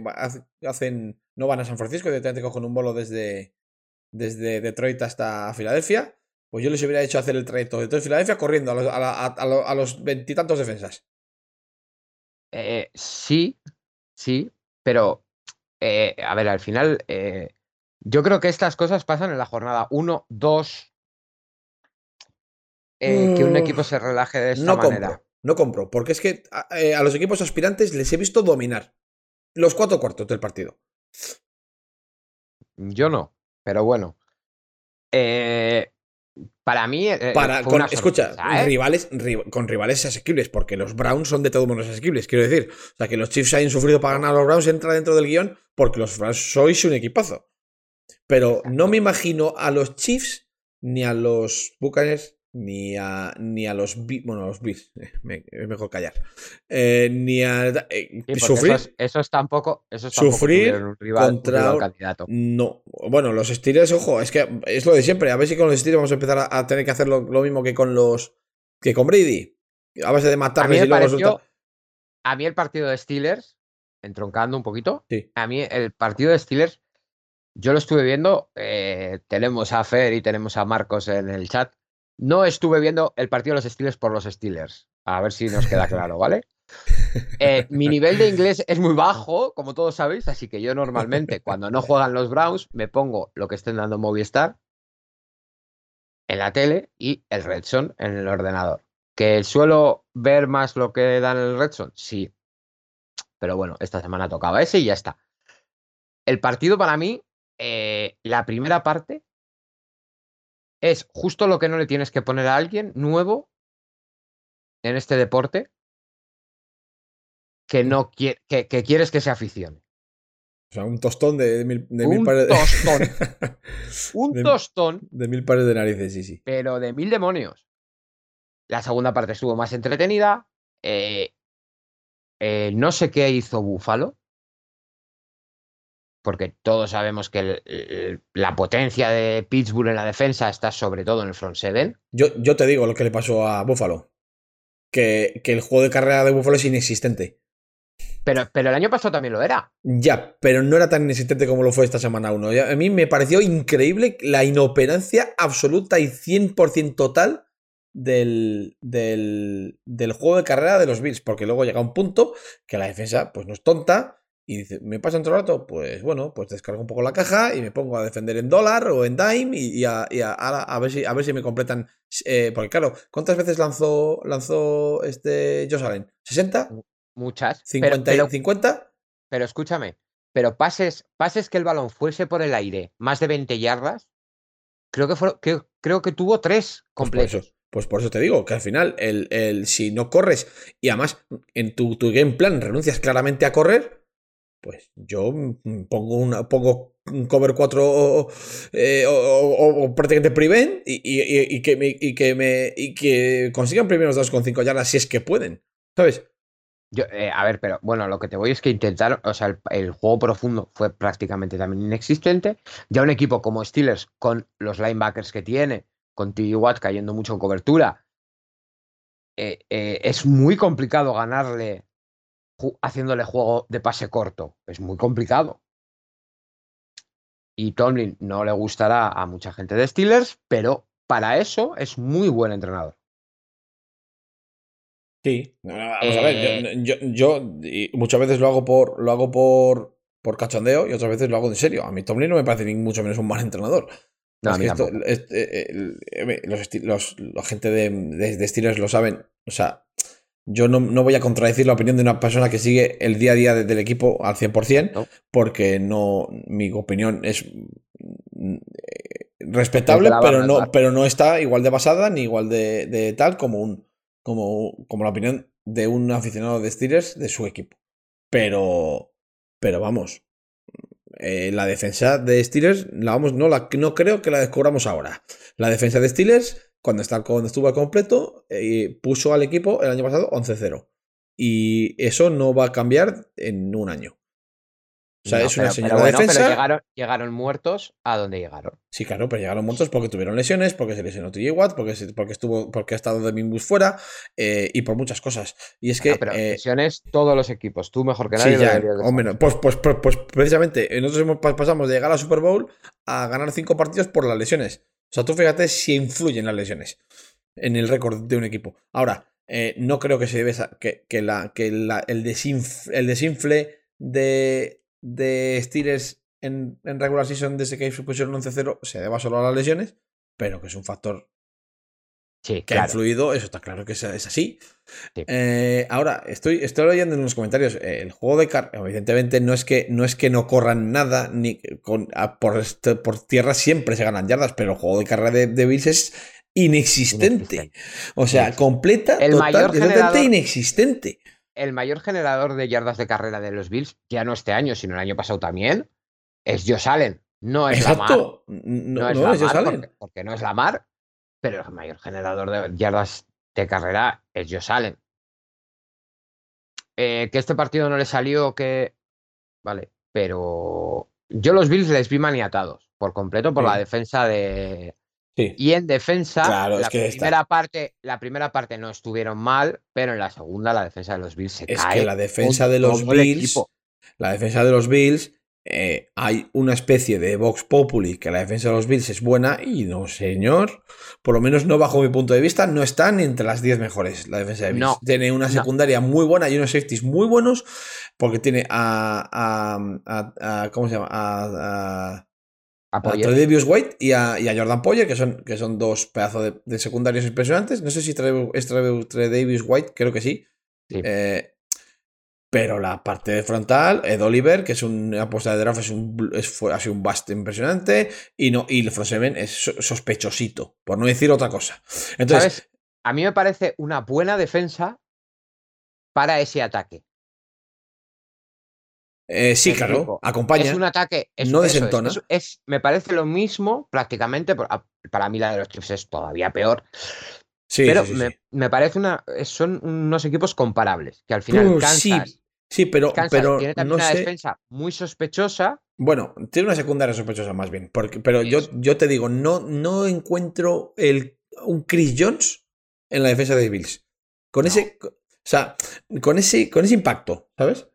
hacen, no van a San Francisco, directamente cogen un bolo desde, desde Detroit hasta Filadelfia. pues yo les hubiera hecho hacer el trayecto de todo Filadelfia corriendo a los, veintitantos defensas. Eh, sí, sí, pero eh, a ver, al final, eh, yo creo que estas cosas pasan en la jornada 1, 2, que un equipo se relaje de esta no manera. Compro, no compro, porque es que a, los equipos aspirantes les he visto dominar los cuatro cuartos del partido. Yo no, pero bueno. Eh, para mí. Eh, para, escucha, ¿eh? rivales, con rivales asequibles, porque los Browns son de todos modos asequibles, quiero decir. O sea, que los Chiefs hayan sufrido para ganar a los Browns entra dentro del guion porque los Browns sois un equipazo. Pero no me imagino a los Chiefs ni a los Buccaneers ni a, ni a los bueno, a los eh, es mejor callar, eh, ni a eh, sufrir. Esos, tampoco, esos sufrir contra candidato. No, bueno, los Steelers, ojo, es que es lo de siempre. A ver si con los Steelers vamos a empezar a, tener que hacer lo, mismo que con los que con Brady, a base de matarles y luego A mí el partido de Steelers, entroncando un poquito, a mí el partido de Steelers, yo lo estuve viendo, tenemos a Fer y tenemos a Marcos en el chat. No estuve viendo el partido de los Steelers por los Steelers. A ver si nos queda claro, ¿vale? Eh, mi nivel de inglés es muy bajo, como todos sabéis, así que yo normalmente cuando no juegan los Browns me pongo lo que estén dando Movistar en la tele y el Redson en el ordenador. ¿Que suelo ver más lo que dan el Redson? Sí. Pero bueno, esta semana tocaba ese y ya está. El partido para mí, eh, la primera parte, es justo lo que no le tienes que poner a alguien nuevo en este deporte que no que, que quieres que se aficione. O sea, un tostón de, mil, un pares de... Tostón. un tostón. De mil pares de narices, sí, sí. Pero de mil demonios. La segunda parte estuvo más entretenida. Eh, eh, no sé qué hizo Búfalo porque todos sabemos que la potencia de Pittsburgh en la defensa está sobre todo en el front seven. Yo, yo te digo lo que le pasó a Buffalo. Que, que el juego de carrera de Buffalo es inexistente. Pero, pero, el año pasado también lo era. Ya, pero no era tan inexistente como lo fue esta semana 1. A mí me pareció increíble la inoperancia absoluta y 100% total del, del, del, juego de carrera de los Bills. Porque luego llega un punto que la defensa pues no es tonta y dice, ¿me pasa otro rato? Pues bueno, pues descargo un poco la caja y me pongo a defender en dólar o en dime y, a, a, ver si, a ver si me completan. Eh, porque claro, ¿cuántas veces lanzó, lanzó este Josh Allen? ¿60? Muchas. ¿50? Pero, 50? pero escúchame, pero pases, pases que el balón fuese por el aire más de 20 yardas, creo que, fue, creo que tuvo tres pues completos. Pues por eso te digo que al final, el, el, si no corres y además en tu, tu game plan renuncias claramente a correr, pues yo mm, pongo, una, pongo un cover 4 eh, o, prácticamente prevent y, y, que me, y, que me, y que consigan primeros 2,5 yardas si es que pueden, ¿sabes? Yo, eh, a ver, pero bueno, lo que te voy es que intentaron, o sea, el, juego profundo fue prácticamente también inexistente. Ya un equipo como Steelers, con los linebackers que tiene, con T. Watt cayendo mucho en cobertura, eh, es muy complicado ganarle haciéndole juego de pase corto. Es muy complicado. Y Tomlin no le gustará a mucha gente de Steelers, pero para eso es muy buen entrenador. Sí, vamos a ver, eh, yo, muchas veces lo hago por lo hago por, por cachondeo y otras veces lo hago en serio. A mí Tomlin no me parece ni mucho menos un mal entrenador. No, los, los, la gente de, de Steelers lo saben. O sea, yo no, voy a contradecir la opinión de una persona que sigue el día a día del equipo al 100%, porque no, mi opinión es mm, respetable, pero no, pero no está igual de basada ni igual de, tal como, un, como, como la opinión de un aficionado de Steelers de su equipo. Pero, pero vamos, eh, la defensa de Steelers, la vamos, no, la, no creo que la descubramos ahora. La defensa de Steelers cuando, está, cuando estuvo al completo, eh, puso al equipo el año pasado 11-0. Y eso no va a cambiar en un año. O sea, es una señal de defensa. llegaron, llegaron, muertos a donde llegaron. Sí, claro, pero llegaron muertos porque tuvieron lesiones, porque se lesionó TJ Watt, porque, porque, estuvo, porque ha estado de Mingus fuera eh, y por muchas cosas. Y es que. pero eh, lesiones todos los equipos, tú mejor que nadie. Sí, ya, pues, pues, pues, pues, precisamente, nosotros pasamos de llegar a Super Bowl a ganar cinco partidos por las lesiones. O sea, tú fíjate si influyen las lesiones en el récord de un equipo. Ahora, eh, no creo que se debe que, el, desinfle, el de, de Steelers en, en regular season desde que pusieron 11-0 se deba solo a las lesiones, pero que es un factor Sí, que ha influido, eso está claro que es, así. Eh, ahora, estoy, estoy leyendo en los comentarios, eh, el juego de car, evidentemente no es que no, es que no corran nada, ni con, por, este, por tierra siempre se ganan yardas, pero el juego de carrera de, de Bills es inexistente. O sea, completa, el mayor generador, inexistente. El mayor generador de yardas de carrera de los Bills, ya no este año, sino el año pasado también, es Josh Allen. No es la mar. No, es la mar porque, no es la mar pero el mayor generador de yardas de carrera es Josh Allen. Eh, que este partido no le salió, que. Vale, pero yo los Bills les vi maniatados por completo por la defensa de. Sí. Y en defensa, la, primera parte, la primera parte no estuvieron mal, pero en la segunda la defensa de los Bills se es cae. Es que la defensa de los Bills. La defensa de los Bills eh, hay una especie de Vox Populi que la defensa de los Bills es buena y no, señor. Por lo menos no bajo mi punto de vista, no están entre las 10 mejores la defensa de Bills. tiene una secundaria muy buena y unos safeties muy buenos porque tiene a... a, ¿Cómo se llama? A... a, a White y a, Jordan Poyer, que son, que son dos pedazos de, secundarios impresionantes. No sé si es Davis White, creo que sí. sí. Eh, pero la parte de frontal, Ed Oliver, que es una apuesta de draft, es un, es, ha sido un bust impresionante. Y, no, y el Froseven es sospechosito, por no decir otra cosa. Entonces, A mí me parece una buena defensa para ese ataque. Eh, sí, claro, acompaña. Es un ataque. no desentona. Es, me parece lo mismo prácticamente. Para mí la de los Chiefs es todavía peor. Sí, pero me, me, parece una. Son unos equipos comparables. Que al final Kansas Sí, pero, pero tiene también una defensa muy sospechosa. Bueno, tiene una secundaria sospechosa más bien. Porque, pero yo, yo te digo, no, no encuentro el, un Chris Jones en la defensa de Bills. Con ese. O sea, con ese, con ese impacto, ¿sabes?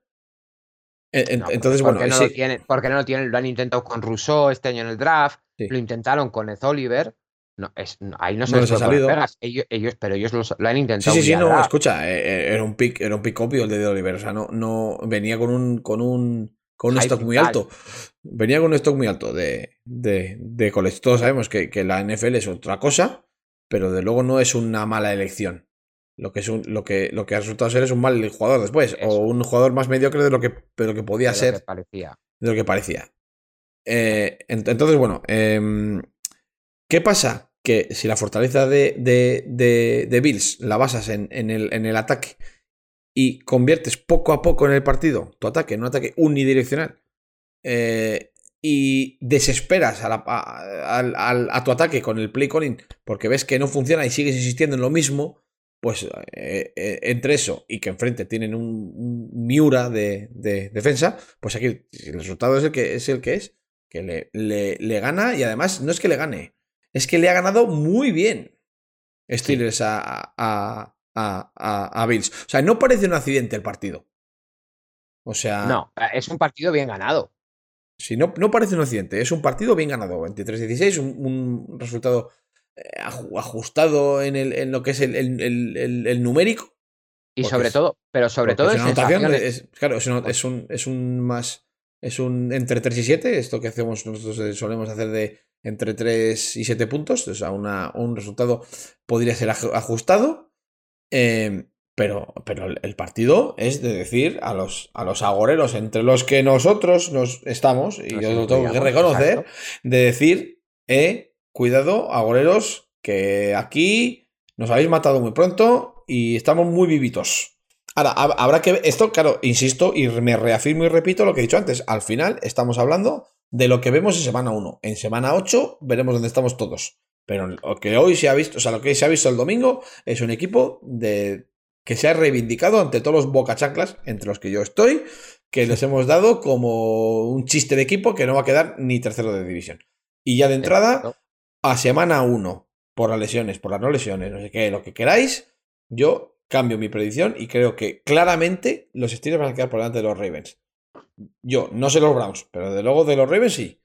entonces, bueno. No lo porque no lo tienen, lo han intentado con Rousseau este año en el draft, lo intentaron con Ed Oliver. No, es, ahí no se les, ha salido. Ellos, pero ellos lo, han intentado. Sí, sí, sí, no, escucha, eh, eh, era un pick, era un pick obvio el de Oliver. O sea, no, no venía con un, con un, con un stock muy alto. Venía con un stock muy alto de, de, de college. Todos sabemos que, que, la NFL es otra cosa, pero de luego no es una mala elección. Lo que, es un, lo, que, lo que ha resultado ser es un mal jugador después, o un jugador más mediocre de lo que, de lo que podía ser. Que parecía. De lo que parecía. Eh, entonces, bueno, eh, ¿Qué pasa? Que si la fortaleza de, de, Bills la basas en, el, en, el, ataque y conviertes poco a poco en el partido tu ataque en un ataque unidireccional eh, y desesperas a, tu ataque con el play calling porque ves que no funciona y sigues insistiendo en lo mismo, pues eh, eh, entre eso y que enfrente tienen un, miura de, defensa, pues aquí el resultado es el que es, el que, es que le, le, gana y además no es que le gane, es que le ha ganado muy bien Steelers a, a, a, Bills. O sea, no parece un accidente el partido. O sea. No, es un partido bien ganado. Sí, no, no parece un accidente, es un partido bien ganado. 23-16, un, resultado eh, ajustado en, el, en, lo que es el, el, numérico. Y sobre todo, pero sobre todo es, es, claro, es, un, es un más. Es un entre 3 y 7, esto que hacemos nosotros eh, solemos hacer de entre 3 y 7 puntos, o sea, un resultado podría ser ajustado, em, pero, pero el partido es de decir a los, a los agoreros entre los que nosotros nos estamos, y yo lo tengo que reconocer, de decir, eh, cuidado, agoreros, que aquí nos habéis matado muy pronto y estamos muy vivitos. Ahora, habrá que ver, esto, claro, insisto y me reafirmo y repito lo que he dicho antes, al final estamos hablando de lo que vemos en semana 1. En semana 8 veremos dónde estamos todos. Pero lo que hoy se ha visto, o sea, lo que se ha visto el domingo es un equipo de que se ha reivindicado ante todos los bocachanclas, entre los que yo estoy, que les hemos dado como un chiste de equipo que no va a quedar ni tercero de división. Y ya de entrada, a semana 1, por las lesiones, por las no lesiones, no sé qué, lo que queráis, yo cambio mi predicción y creo que claramente los Steelers van a quedar por delante de los Ravens. Yo, no sé los Browns, pero de luego de los Ravens sí.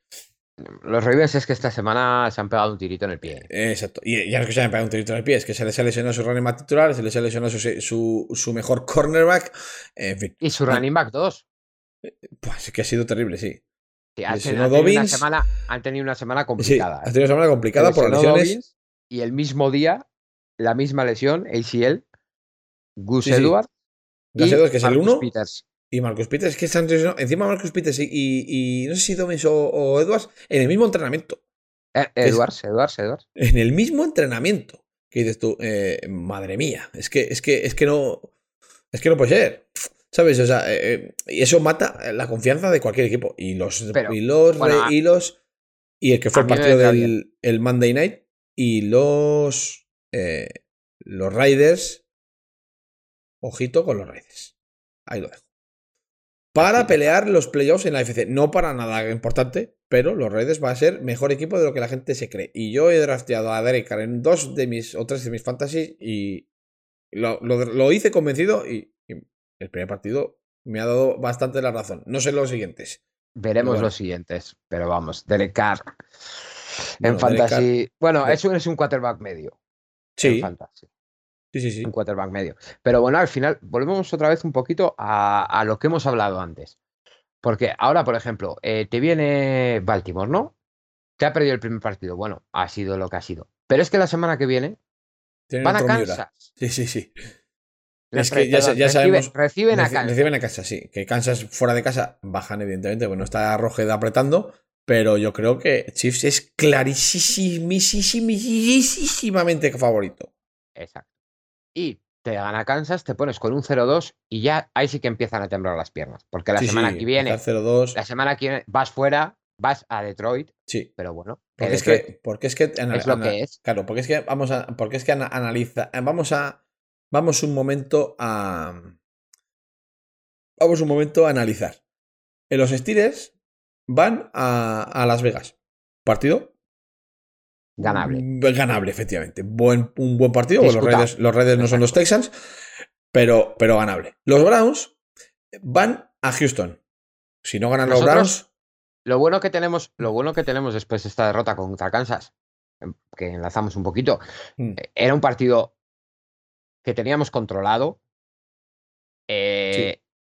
Los Ravens es que esta semana se han pegado un tirito en el pie. Exacto. Y ya no es que se hayan pegado un tirito en el pie, es que se les ha lesionado su running back titular, se les ha lesionado su, su, su mejor cornerback. En fin. Y su running back 2. Pues es que ha sido terrible, sí. sí han, tenido una semana, han tenido una semana complicada. Sí, han tenido una semana complicada por lesiones. y el mismo día, la misma lesión, ACL, Gus Edwards. Gus Edwards, que es el uno. Y Marcus Peters, es que están encima Marcus Peters y, y, no sé si Domis o, Edwards en el mismo entrenamiento. Eh, Edwards, Edwards, Edwards. En el mismo entrenamiento. Que dices tú, eh, madre mía, es que, es que, es que no. Es que no puede ser. ¿Sabes? O sea, eh, y eso mata la confianza de cualquier equipo. Y los, y los, y los. Y el que fue el partido del el Monday Night. Y los. los Raiders. Ojito con los Raiders. Ahí lo dejo para pelear los playoffs en la FC. No para nada importante, pero los Raiders va a ser mejor equipo de lo que la gente se cree. Y yo he drafteado a Derek Carr en dos de mis o tres de mis fantasies y lo, hice convencido y, el primer partido me ha dado bastante la razón. No sé los siguientes. Veremos los siguientes, pero vamos, Derek Carr en fantasy. Bueno, eso es un quarterback medio. Sí. En fantasy. Sí, sí, sí. Un quarterback medio. Pero bueno, al final volvemos otra vez un poquito a, lo que hemos hablado antes. Porque ahora, por ejemplo, eh, te viene Baltimore, ¿no? Te ha perdido el primer partido. Bueno, ha sido lo que ha sido. Pero es que la semana que viene van a Kansas. Sí, sí, sí. Es que ya, sabemos. Reciben a Kansas. Reciben a Kansas, sí. Que Kansas fuera de casa bajan, evidentemente. Bueno, está Rogeda apretando. Pero yo creo que Chiefs es clarísimamente favorito. Exacto y te gana Kansas, te pones con un 0-2 y ya ahí sí que empiezan a temblar las piernas. Porque la semana que viene, la semana que viene vas fuera, vas a Detroit. Sí. Pero bueno. Porque es que, porque es que, es lo que es. Claro, porque es que vamos a, porque es que analiza, vamos a, vamos un momento a, vamos un momento a analizar. En los Steelers van a, a Las Vegas. Partido Ganable. Mm, ganable, efectivamente. Buen, un buen partido. los Raiders, los Raiders no son los Texans, pero, pero ganable. Los Browns van a Houston. Si no ganan los Browns. Lo bueno que tenemos, lo bueno que tenemos después de esta derrota contra Kansas, em, que enlazamos un poquito, mm. eh, era un partido que teníamos controlado. Eh,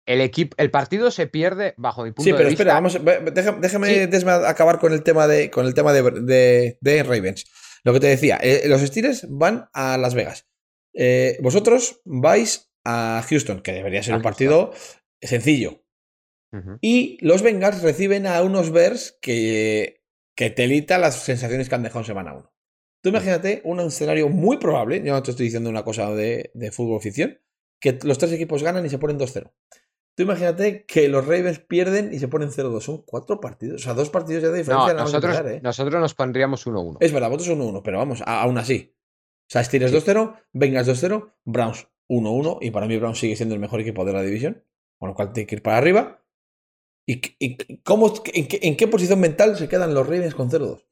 el, equipo, el partido se pierde bajo mi punto de vista. Sí, pero espera, déjame, acabar con el tema de, con el tema de, de, Ravens. Lo que te decía, eh, los Steelers van a Las Vegas. Eh, vosotros vais a Houston, que debería ser un partido sencillo. Y los Bengals reciben a unos Bears que, que telita las sensaciones que han dejado en semana 1. Tú imagínate un escenario muy probable, yo no te estoy diciendo una cosa de, de fútbol ficción, que los tres equipos ganan y se ponen 2-0. Tú imagínate que los Ravens pierden y se ponen 0-2. Son cuatro partidos. O sea, dos partidos ya de diferencia. nosotros, ¿eh? nosotros nos pondríamos 1-1. Es verdad, vosotros 1-1, pero vamos, aún así. O sea, Steelers 2-0, Bengals 2-0, Browns 1-1. Y para mí Browns sigue siendo el mejor equipo de la división. Con lo cual tiene que ir para arriba. ¿Y, cómo, en, qué, posición mental se quedan los Ravens con 0-2?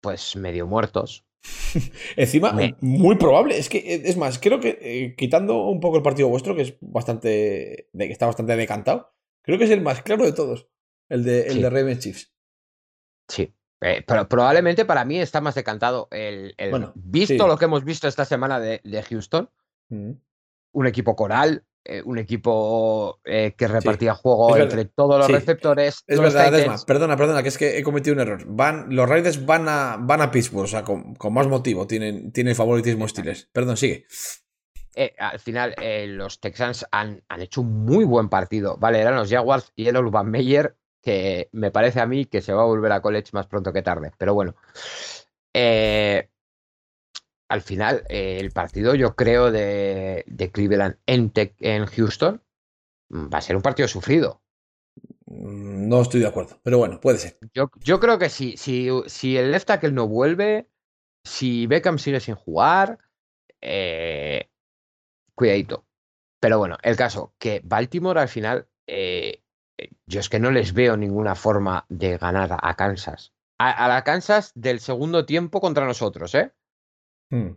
Pues medio muertos. Encima, muy probable. Es que, es más, creo que eh, quitando un poco el partido vuestro, que es bastante. De, que está bastante decantado, creo que es el más claro de todos. El de, el de Ravens Chiefs. Sí. Eh, pero probablemente para mí está más decantado el, visto lo que hemos visto esta semana de, Houston. Mm. Un equipo coral, eh, un equipo eh, que repartía juego entre todos los receptores. Es verdad, perdona, perdona, que es que he cometido un error. Van, los Raiders van a, van a Pittsburgh, o sea, con, más motivo, tienen, tienen favoritismo estiles. Perdón, sigue. Eh, al final, los Texans han, han, hecho un muy buen partido. Vale, eran los Jaguars y el Urban Meyer, que me parece a mí que se va a volver a college más pronto que tarde. Pero bueno. Eh, al final, eh, el partido, yo creo, de, Cleveland en, en, Houston mm, va a ser un partido sufrido. Mm, no estoy de acuerdo, pero bueno, puede ser. Yo, yo creo que sí. Si, si, el left tackle no vuelve, si Beckham sigue sin jugar, eh, cuidadito. Pero bueno, el caso, que Baltimore al final, eh, yo es que no les veo ninguna forma de ganar a Kansas. a la Kansas del segundo tiempo contra nosotros, ¿eh? Hmm.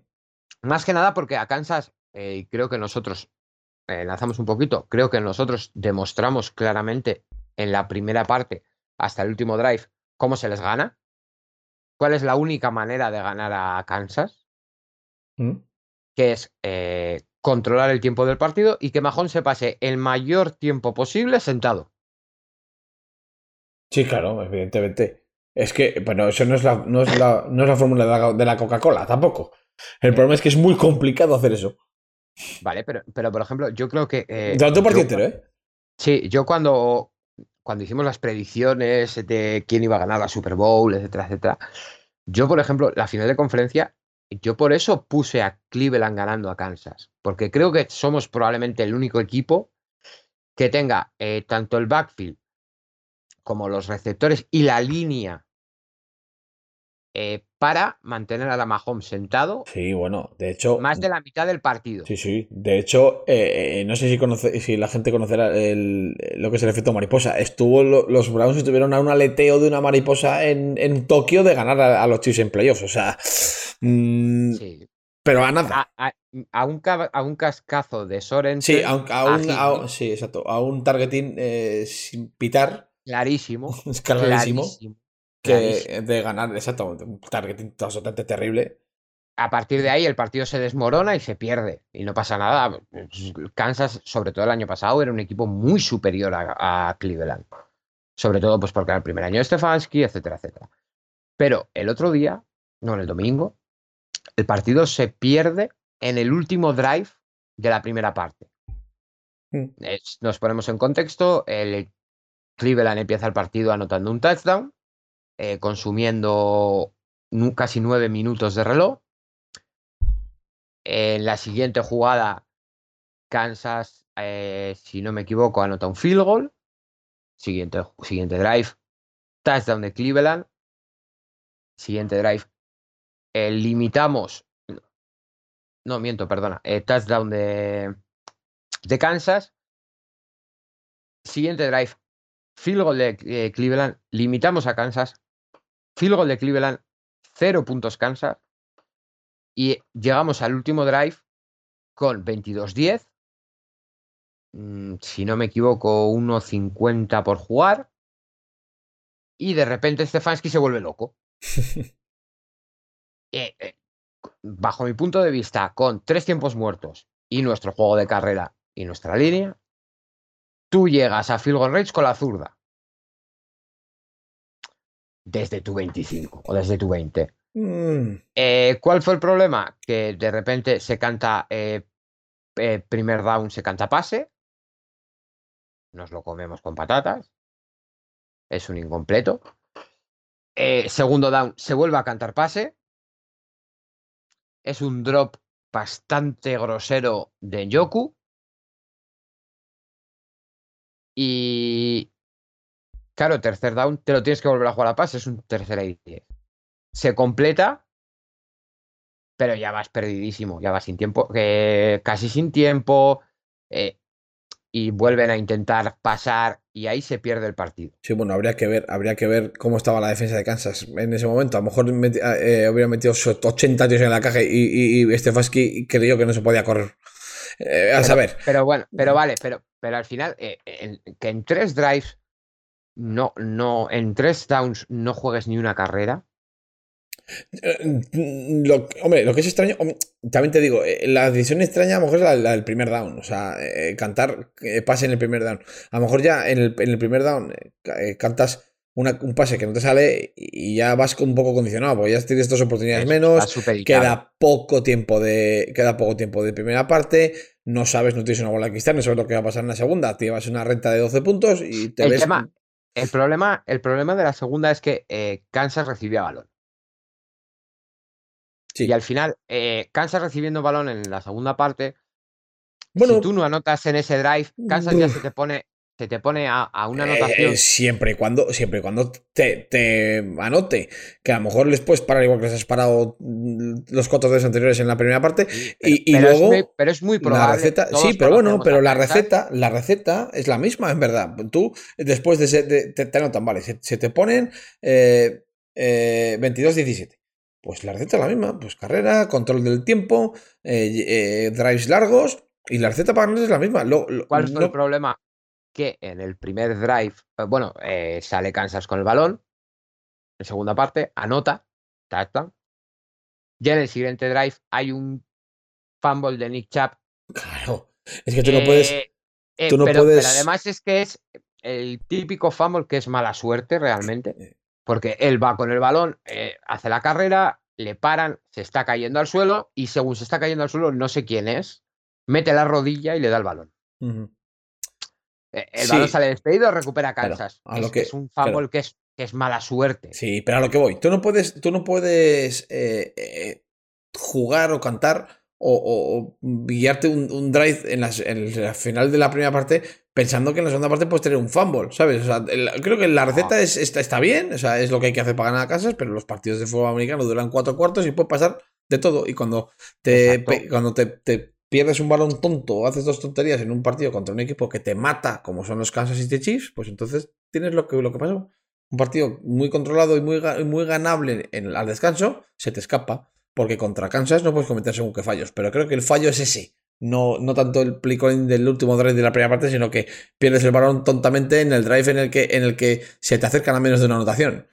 Más que nada porque a Kansas, eh, creo que nosotros, eh, lanzamos un poquito, creo que nosotros demostramos claramente en la primera parte, hasta el último drive, cómo se les gana, cuál es la única manera de ganar a Kansas, ¿Mm? que es eh, controlar el tiempo del partido y que Mahón se pase el mayor tiempo posible sentado. Sí, claro, evidentemente. Es que, bueno, eso no es la, no es la, no es la fórmula de la, de la Coca-Cola, tampoco. El problema es que es muy complicado hacer eso. Vale, pero, pero por ejemplo, yo creo que. eh, partido yo- entero, ¿eh? Sí, yo cuando, cuando hicimos las predicciones de quién iba a ganar la Super Bowl, etcétera, etcétera, yo, por ejemplo, la final de conferencia, yo por eso puse a Cleveland ganando a Kansas, porque creo que somos probablemente el único equipo que tenga eh, tanto el backfield como los receptores y la línea eh, para mantener a la Mahomes sentado Sí, bueno, de hecho. más de la mitad del partido. Sí, sí. De hecho, eh, eh, no sé si, conoce, si la gente conocerá el- lo que es el efecto mariposa. Estuvo lo- los Browns estuvieron a un aleteo de una mariposa en, en Tokio de ganar a, a los Chiefs en playoffs. O sea, mm, Sí. pero a nada. A, a- a un, a un cascazo de Soren. Sí, a un, a sí, exacto. A un targeting eh, sin pitar, Clarísimo. es clarísimo, clarísimo, que clarísimo. de ganar, exactamente, un targeting absolutamente terrible. A partir de ahí el partido se desmorona y se pierde. Y no pasa nada. Kansas, sobre todo el año pasado, era un equipo muy superior a, a Cleveland. Sobre todo pues porque era el primer año de Stefanski, etcétera, etcétera. Pero el otro día, no, el domingo, el partido se pierde en el último drive de la primera parte. Mm. Nos ponemos en contexto. El Cleveland empieza el partido anotando un touchdown, eh, consumiendo casi nueve minutos de reloj. En la siguiente jugada, Kansas, eh, si no me equivoco, anota un field goal. Siguiente, siguiente drive, touchdown de Cleveland. Siguiente drive, eh, limitamos. No, miento, perdona. touchdown de, de Kansas. Siguiente drive, field goal de Cleveland. Limitamos a Kansas. Field goal de Cleveland, cero puntos Kansas. Y llegamos al último drive con 22-10. mm, Si no me equivoco, 1.50 por jugar. Y de repente Stefanski se vuelve loco. Eh, eh, bajo mi punto de vista, con tres tiempos muertos y nuestro juego de carrera y nuestra línea, tú llegas a field goal range con la zurda. Desde tu 25 o desde tu 20. Mm, Eh, ¿Cuál fue el problema? Que de repente se canta eh, eh, primer down, se canta pase. Nos lo comemos con patatas. Es un incompleto. Segundo down, se vuelve a cantar pase. Es un drop bastante grosero de Yoku. Y claro, tercer down, te lo tienes que volver a jugar a pase. Es un tercer y 10 se completa, pero ya vas perdidísimo, ya vas sin tiempo, eh, casi sin tiempo, eh, y vuelven a intentar pasar y ahí se pierde el partido. Sí, bueno, habría que ver, habría que ver cómo estaba la defensa de Kansas en ese momento. A lo mejor meti- eh, hubiera metido 80 tiros en la caja y, y, y Stefanski creyó que no se podía correr. Eh, a saber. Pero bueno, pero vale, pero, pero al final, eh, que en tres drives, no, no, en tres downs no juegues ni una carrera. Eh, Lo, hombre, lo que es extraño, también te digo, eh, la decisión extraña a lo mejor es la, la del primer down, o sea, eh, cantar pase en el primer down. A lo mejor ya en el, en el primer down ca- cantas una- un pase que no te sale y ya vas con un poco condicionado, porque ya tienes dos oportunidades menos, queda poco tiempo de queda poco tiempo de primera parte, no sabes, no tienes una bola de cristal, no sabes lo que va a pasar en la segunda, te llevas una renta de 12 puntos y te El ves... tema- El problema, el problema de la segunda es que eh, Kansas recibía balón. Sí. Y al final, eh, Kansas recibiendo balón en la segunda parte, Bueno, si tú no anotas en ese drive, Kansas ya se te pone, se te pone a, a una Eh, anotación. eh, siempre y cuando, siempre y cuando te, te anote. Que a lo mejor les puedes parar igual que les has parado mm, los cuatro días anteriores en la primera parte. Sí, y- y pero es luego muy- pero es muy La probable. receta, todos sí, pero bueno, pero la receta, la receta es la misma, en verdad. Tú, después de, ese- de- te, te anotan, vale, se, se te ponen eh, eh, 22-17. Pues la receta es la misma, pues carrera, control del tiempo, eh, eh, drives largos, y la receta para ganar es la misma. Lo- lo- ¿Cuál fue no- el problema? Que en el primer drive, eh, bueno, eh, sale Kansas con el balón, en segunda parte, anota, touchdown. Ya en el siguiente drive hay un fumble de Nick Chubb. Claro. Es que tú no puedes. Eh, eh, tú no pero, puedes- pero además es que es el típico fumble que es mala suerte realmente. Porque él va con el balón, hace la carrera, le paran, se está cayendo al suelo y según se está cayendo al suelo, no sé quién es, mete la rodilla y le da el balón. El Sí. balón sale despedido, recupera Claro, Kansas. es, que- es un fumble claro. que, es, que es mala suerte. Sí, pero a lo que voy. Tú no puedes, tú no puedes eh, eh, jugar o cantar o, o- o guiarte un, un drive en, las- en la final de la primera parte pensando que en la segunda parte puedes tener un fumble, ¿sabes? O sea, el- creo que la receta No. es, está, está bien, o sea, es lo que hay que hacer para ganar a Kansas, pero los partidos de fútbol americano duran cuatro cuartos y puede pasar de todo. Y cuando te, Exacto. cuando te, te pierdes un balón tonto o haces dos tonterías en un partido contra un equipo que te mata, como son los Kansas City Chiefs, pues entonces tienes lo que, lo que pasó. Un partido muy controlado y muy, muy ganable en, al descanso, se te escapa. Porque contra Kansas no puedes cometer según qué fallos. Pero creo que el fallo es ese. No, no tanto el play del último drive de la primera parte, sino que pierdes el balón tontamente en el drive en el que, en el que se te acercan a menos de una anotación.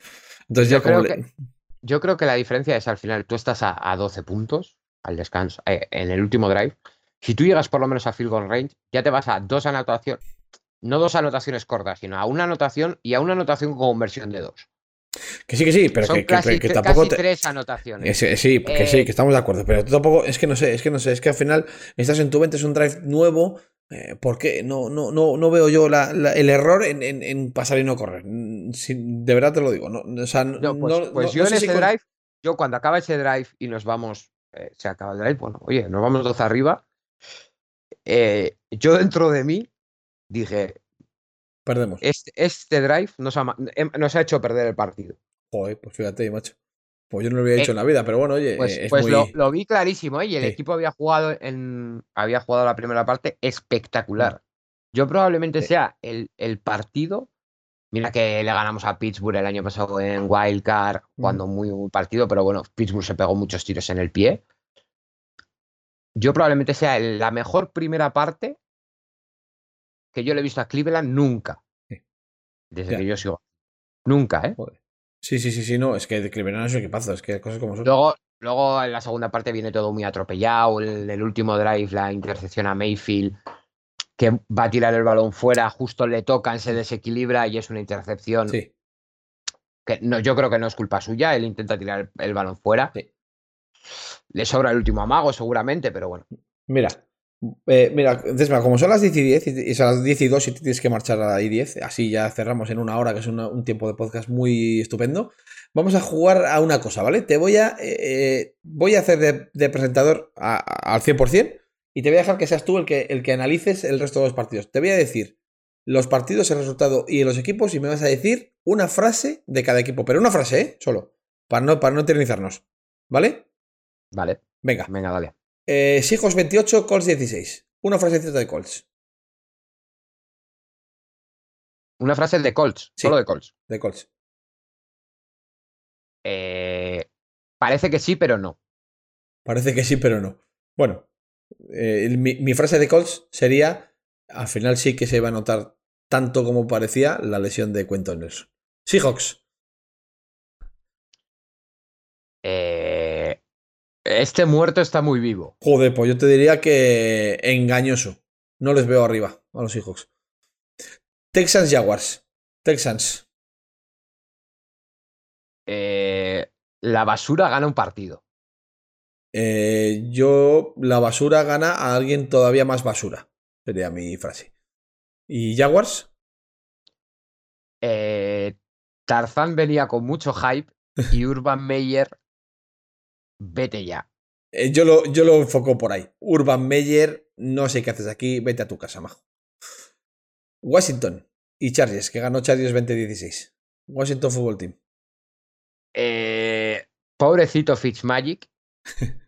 Entonces Yo ya como creo le- Yo creo que la diferencia es al final, tú estás a, a 12 puntos al descanso, eh, en el último drive. Si tú llegas por lo menos a field goal range, ya te vas a dos anotaciones, no dos anotaciones cortas, sino a una anotación y a una anotación con conversión de dos. Que sí, que sí, pero Son que, que- casi, que tre- tampoco casi te- tres anotaciones. Que sí, que Eh, sí, que estamos de acuerdo, pero tú tampoco, es que no sé, es que no sé, es que al final estás en tu mente, es un drive nuevo, eh, ¿por qué? No, no, no, no veo yo la- la- el error en, en- en pasar y no correr. Mm, de verdad te lo digo, no, o sea, No, pues, no- pues yo en si ese con- drive, yo cuando acaba ese drive y nos vamos, eh, se acaba el drive, bueno, oye, nos vamos 12 arriba, eh, yo dentro de mí dije, perdemos. este, este drive nos ha, em- nos ha hecho perder el partido. Joder, pues fíjate, macho. Pues yo no lo había hecho Eh, en la vida, pero bueno, oye, Pues, es pues muy... lo, lo vi clarísimo, ¿eh? y el equipo había jugado en había jugado la primera parte espectacular. Yo probablemente sea el, el partido. Mira que le ganamos a Pittsburgh el año pasado en Wildcard, cuando muy buen partido, pero bueno, Pittsburgh se pegó muchos tiros en el pie. Yo probablemente sea la mejor primera parte que yo le he visto a Cleveland nunca. Desde Ya. que yo sigo. Nunca, ¿eh? Joder. Sí, sí, sí, sí, no, es que de Cleveland es un equipazo, es que cosas como son. Luego, luego en la segunda parte viene todo muy atropellado. El, el último drive, la intercepción a Mayfield, que va a tirar el balón fuera, justo le tocan, se desequilibra y es una intercepción. Sí, Que no, yo creo que no es culpa suya. Él intenta tirar el, el balón fuera. Sí. Le sobra el último amago, seguramente, pero bueno. Mira, eh, mira, Desma, como son las 10 y 10 y, son las 10 y 2 y te tienes que marchar a las 10, así ya cerramos en una hora, que es una- un tiempo de podcast muy estupendo. Vamos a jugar a una cosa, ¿vale? Te voy a, eh, voy a hacer de, de presentador a- a- al 100% y te voy a dejar que seas tú el que, el que analices el resto de los partidos. Te voy a decir los partidos, el resultado y los equipos y me vas a decir una frase de cada equipo, pero una frase, ¿eh? Solo, para no, para no eternizarnos, ¿vale? Vale, Venga. venga, dale. Eh, Seahawks 28, Colts 16. Una frase de Colts. Una frase de Colts, Sí. solo de Colts. De Colts. Eh, parece que sí, pero no. Parece que sí, pero no. Bueno, eh, mi frase de Colts sería: al final sí que se va a notar tanto como parecía la lesión de Quentin Nelson. Seahawks. Eh, este muerto está muy vivo. Joder, pues yo te diría que engañoso. No les veo arriba a los Seahawks. Texans Jaguars. Texans. Eh, la basura gana un partido. Eh, yo, la basura gana a alguien todavía más basura. Sería mi frase. ¿Y Jaguars? Eh, Tarzán venía con mucho hype y Urban Meyer, vete ya. Eh, yo, lo, yo lo enfoco por ahí. Urban Meyer, no sé qué haces aquí, vete a tu casa, majo. Washington y Chargers, que ganó Chargers 2016. Washington Football Team. Eh, pobrecito Fitzmagic,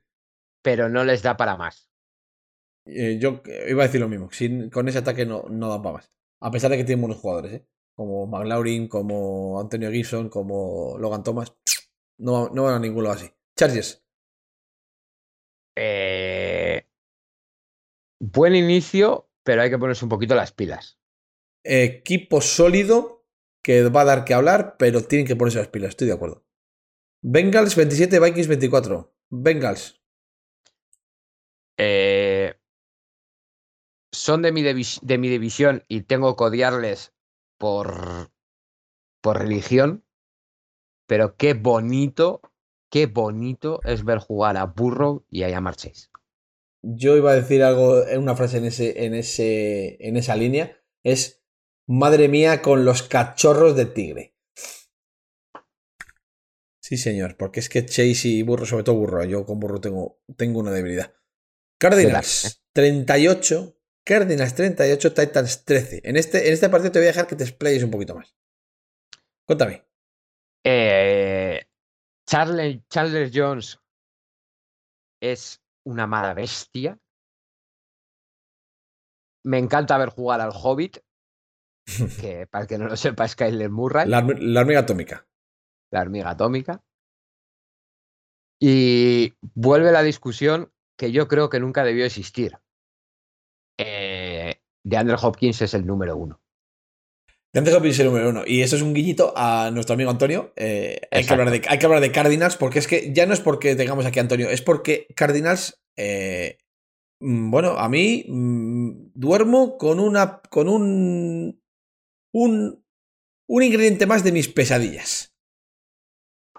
pero no les da para más. Eh, yo iba a decir lo mismo. Sin, con ese ataque no, no dan para más. A pesar de que tienen buenos jugadores, ¿eh? Como McLaurin, como Antonio Gibson, como Logan Thomas. No, no van a ninguno así. Chargers. Eh, buen inicio, pero hay que ponerse un poquito las pilas. Equipo sólido, que va a dar que hablar, pero tienen que ponerse las pilas, estoy de acuerdo. Bengals 27, Vikings 24. Bengals. Eh, son de mi, de mi división y tengo que odiarles por, por religión, pero qué bonito, qué bonito es ver jugar a Burrow y a Yamar Chase. Yo iba a decir algo, en una frase en, ese, en, ese, en esa línea, es madre mía con los cachorros de tigre. Sí, señor, porque es que Chase y Burro, sobre todo Burro, yo con Burro tengo, tengo una debilidad. Cardinals, 38. Cardinals 38, Titans 13. En este, en este partido te voy a dejar que te explayes un poquito más. Cuéntame. Eh, Charles, Charles Jones es una mala bestia. Me encanta ver jugar al Hobbit, que para el que no lo sepa es Kyler Murray. La, la hormiga atómica. La hormiga atómica. Y vuelve la discusión que yo creo que nunca debió existir. Eh, de Andrew Hopkins es el número uno. De Andrew Hopkins es el número uno. Y eso es un guiñito a nuestro amigo Antonio. Eh, hay, que hablar de, hay, que hablar de, Cardinals, porque es que ya no es porque tengamos aquí a Antonio, es porque Cardinals. Eh, mm, bueno, a mí mmm, duermo con una. con un. un. un ingrediente más de mis pesadillas.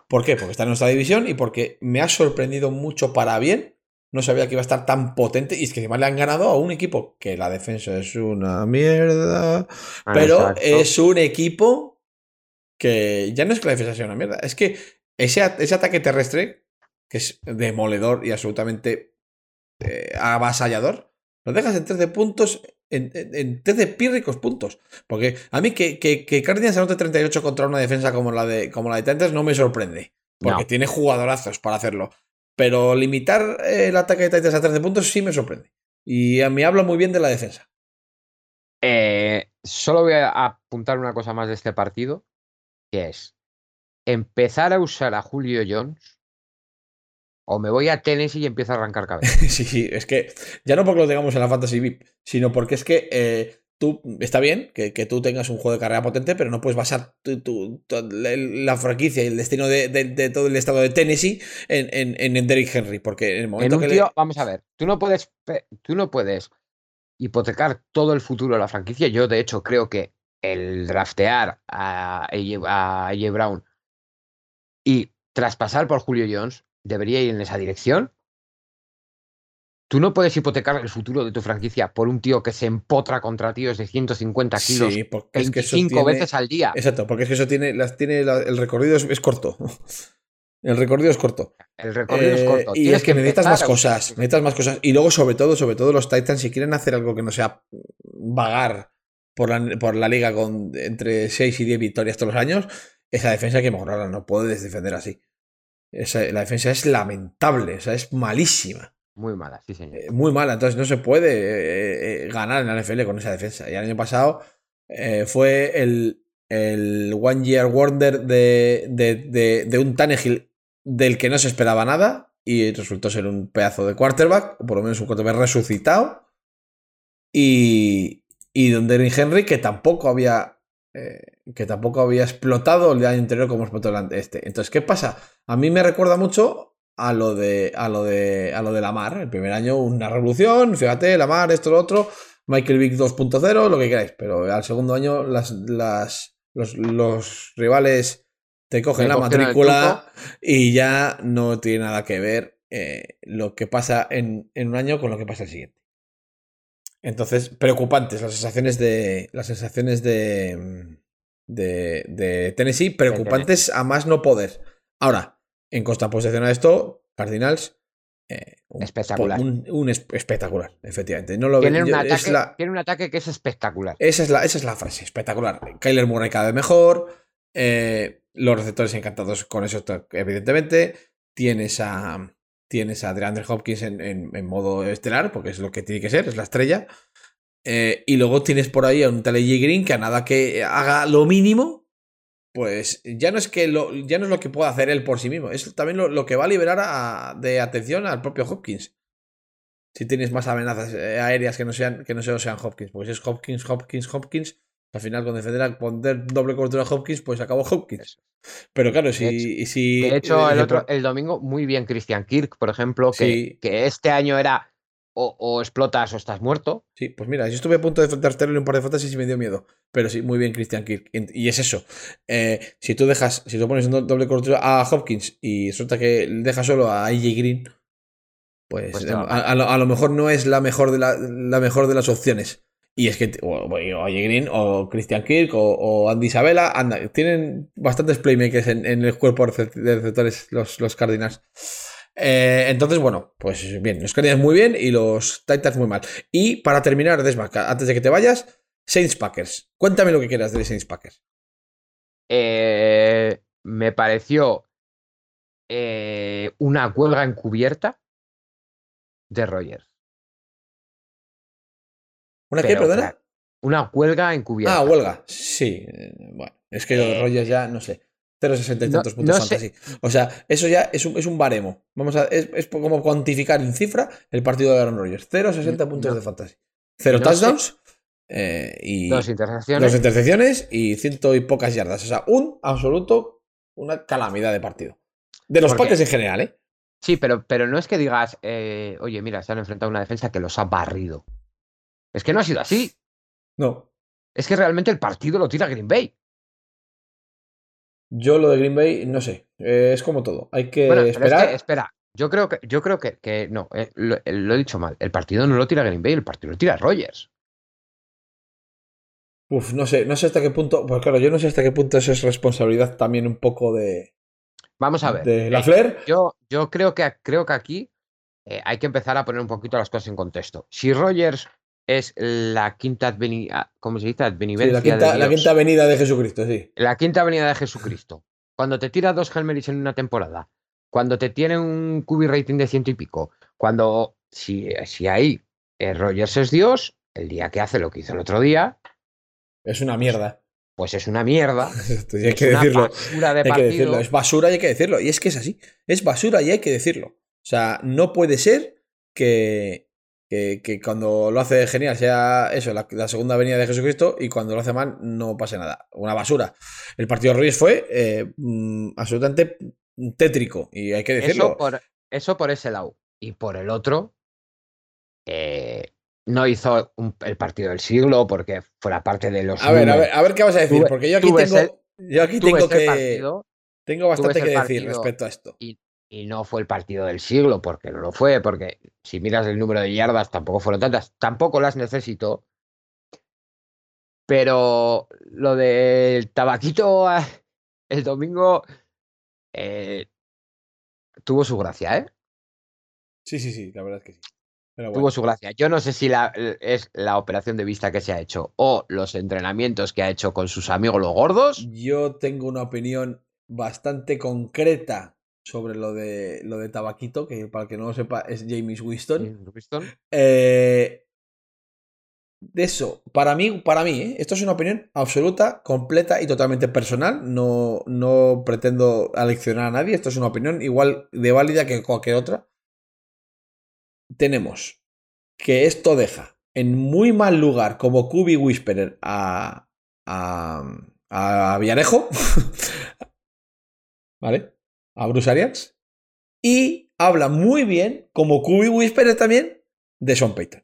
¿Por qué? Porque está en nuestra división y porque me ha sorprendido mucho para bien. No sabía que iba a estar tan potente. Y es que además le han ganado a un equipo que la defensa es una mierda. Pero Exacto. es un equipo que ya no es que la defensa sea una mierda. Es que ese, ese ataque terrestre, que es demoledor y absolutamente eh, avasallador, lo dejas en 13 puntos en, en, en 13 pírricos puntos. Porque a mí que, que, que Cardinals anote 38 contra una defensa como la de, como la de no me sorprende. Porque no. tiene jugadorazos para hacerlo. Pero limitar el ataque de Titans a 13 puntos sí me sorprende. Y a mí habla muy bien de la defensa. Eh, solo voy a apuntar una cosa más de este partido, que es empezar a usar a Julio Jones o me voy a Tennessee y empiezo a arrancar cabeza. sí, sí, es que ya no porque lo tengamos en la Fantasy VIP, sino porque es que eh, tú, está bien que, que, tú tengas un juego de carrera potente, pero no puedes basar tu, tu, tu, la franquicia y el destino de, de, de, todo el estado de Tennessee en, en, en Derrick Henry, porque en el momento en un que tío, le... vamos a ver, tú no puedes, tú no puedes hipotecar todo el futuro de la franquicia. Yo, de hecho, creo que el draftear a AJ Brown y traspasar por Julio Jones debería ir en esa dirección. Tú no puedes hipotecar el futuro de tu franquicia por un tío que se empotra contra tíos de 150 kilos sí, 25 es que tiene... veces al día. Exacto, porque es que eso tiene, las, tiene la, el recorrido es, es, corto. El recorrido es corto. El recorrido eh, es corto. Y Tienes es que, que necesitas más cosas. Necesitas más cosas. Y luego, sobre todo, sobre todo, los Titans, si quieren hacer algo que no sea vagar por la, por la liga con entre 6 y 10 victorias todos los años, esa defensa hay que mejorarla. No puedes defender así. Esa, la defensa es lamentable, o sea, es malísima. Muy mala, sí, señor. Eh, muy mala, entonces no se puede eh, eh, ganar en la NFL con esa defensa. Y el año pasado fue el, el One Year Wonder de, de, de, un Tannehill del que no se esperaba nada y resultó ser un pedazo de quarterback, o por lo menos un quarterback resucitado. Y, y Don Derrick Henry, que tampoco había que tampoco había explotado el año anterior como explotó el este. Entonces, ¿qué pasa? A mí me recuerda mucho a lo de a lo de a lo de Lamar. El primer año una revolución, fíjate, Lamar, esto, lo otro, Michael Vick 2.0, lo que queráis. Pero al segundo año las, las los, los rivales te cogen la matrícula y ya no tiene nada que ver eh, lo que pasa en, en un año con lo que pasa el siguiente. Entonces, preocupantes las sensaciones de. Las sensaciones de. de, de Tennessee, preocupantes a más no poder. Ahora, en contraposición a esto, Cardinals. Eh, un, espectacular. Un, un, espectacular, efectivamente. No lo tiene, un ataque, la, tiene un ataque que es espectacular. Esa es la, esa es la frase, espectacular. Kyler Murray cada vez mejor. Eh, los receptores encantados con eso, evidentemente. Tienes a tienes a DeAndre Hopkins en, en, en, modo estelar, porque es lo que tiene que ser, es la estrella. Eh, y luego tienes por ahí a un Taley Green que a nada que haga lo mínimo, pues ya no es que lo, ya no es lo que pueda hacer él por sí mismo, es también lo, lo que va a liberar a, de atención al propio Hopkins. Si tienes más amenazas eh, aéreas que no sean, que no sean Hopkins, porque si es Hopkins, Hopkins, Hopkins, Al final, con defender a poner doble cobertura a Hopkins, pues acabó Hopkins. Pero claro, si. si de hecho, el, otro, el domingo, muy bien Christian Kirk, por ejemplo, que, que este año era o, explotas o estás muerto. Sí, pues mira, yo estuve a punto de enfrentarle un par de fantasy y me dio miedo. Pero sí, muy bien, Christian Kirk. Y es eso. Eh, si tú dejas, si tú pones un doble cobertura a Hopkins y resulta que dejas solo a AJ Green, pues, pues em, a, lo, mejor no es la mejor de, la, mejor de las opciones. Y es que o, AJ Green o Christian Kirk o, Andy Isabella anda, tienen bastantes playmakers en, el cuerpo de receptores los, los Cardinals. Eh, entonces, bueno, pues bien, los Cardinals muy bien y los Titans muy mal. Y para terminar, Desmark, antes de que te vayas, Saints Packers. Cuéntame lo que quieras de Saints Packers. Eh, me pareció eh, una huelga encubierta de Rogers. ¿Una qué, perdona? Una huelga encubierta. Ah, huelga. Sí. Bueno, es que Rogers ya, no sé. 0,60 y tantos puntos fantasy. O sea, eso ya es un, es un baremo. Vamos a, es, como cuantificar en cifra el partido de Aaron Rodgers. 0,60 puntos de fantasy. Cero touchdowns. Eh, y dos intercepciones. Dos intercepciones y ciento y pocas yardas. O sea, un absoluto, una calamidad de partido. De los Packers en general, ¿eh? Sí, pero, pero no es que digas, eh, oye, mira, se han enfrentado a una defensa que los ha barrido. Es que no ha sido así. No. Es que realmente el partido lo tira Green Bay. Yo lo de Green Bay, no sé. Eh, es como todo. Hay que esperar. espera, yo creo que, yo creo que, que no, eh, lo, he dicho mal. El partido no lo tira Green Bay, el partido lo tira Rogers. Uf, no sé, no sé hasta qué punto. Pues claro, yo no sé hasta qué punto eso es responsabilidad también un poco de. Vamos a ver. De la Flair. Yo, yo creo que creo que aquí hay que empezar a poner un poquito las cosas en contexto. Si Rogers es la quinta avenida, ¿cómo se dice? la, quinta, avenida de Jesucristo, sí. La quinta avenida de Jesucristo. Cuando te tira dos Helmerich en una temporada, cuando te tiene un QB rating de ciento y pico, cuando, si, si ahí eh, Rogers es Dios, el día que hace lo que hizo el otro día. Es una mierda. Pues es una mierda. hay que decirlo. hay que decirlo. Es basura y hay que decirlo. Y es que es así. Es basura y hay que decirlo. O sea, no puede ser que, que, cuando lo hace genial sea eso, la, segunda venida de Jesucristo, y cuando lo hace mal no pase nada. Una basura. El partido de Reyes fue eh, mm, absolutamente tétrico, y hay que decirlo. Eso por, eso por ese lado. Y por el otro, eh, no hizo el partido del siglo porque fuera parte de los. A ver, a ver, a ver qué vas a decir, porque yo aquí tengo, yo aquí tengo que. tengo bastante que decir respecto a esto y no fue el partido del siglo, porque no lo fue, porque si miras el número de yardas tampoco fueron tantas, tampoco las necesito. Pero lo del tabaquito ah, el domingo eh, tuvo su gracia, ¿eh? Sí, sí, sí, la verdad es que sí. Tuvo su gracia. Yo no sé si la, es la operación de vista que se ha hecho o los entrenamientos que ha hecho con sus amigos los gordos. Yo tengo una opinión bastante concreta sobre lo de lo de Tabaquito, que para el que no lo sepa es James Winston. Eh, de eso, para mí, para mí, ¿eh? esto es una opinión absoluta, completa y totalmente personal. No, no pretendo aleccionar a nadie. Esto es una opinión igual de válida que cualquier otra. Tenemos que esto deja en muy mal lugar como Kubi Whisperer a, a, a Villarejo. ¿Vale? A Bruce Arians. Y habla muy bien, como Kubi Whisperer también, de Sean Payton.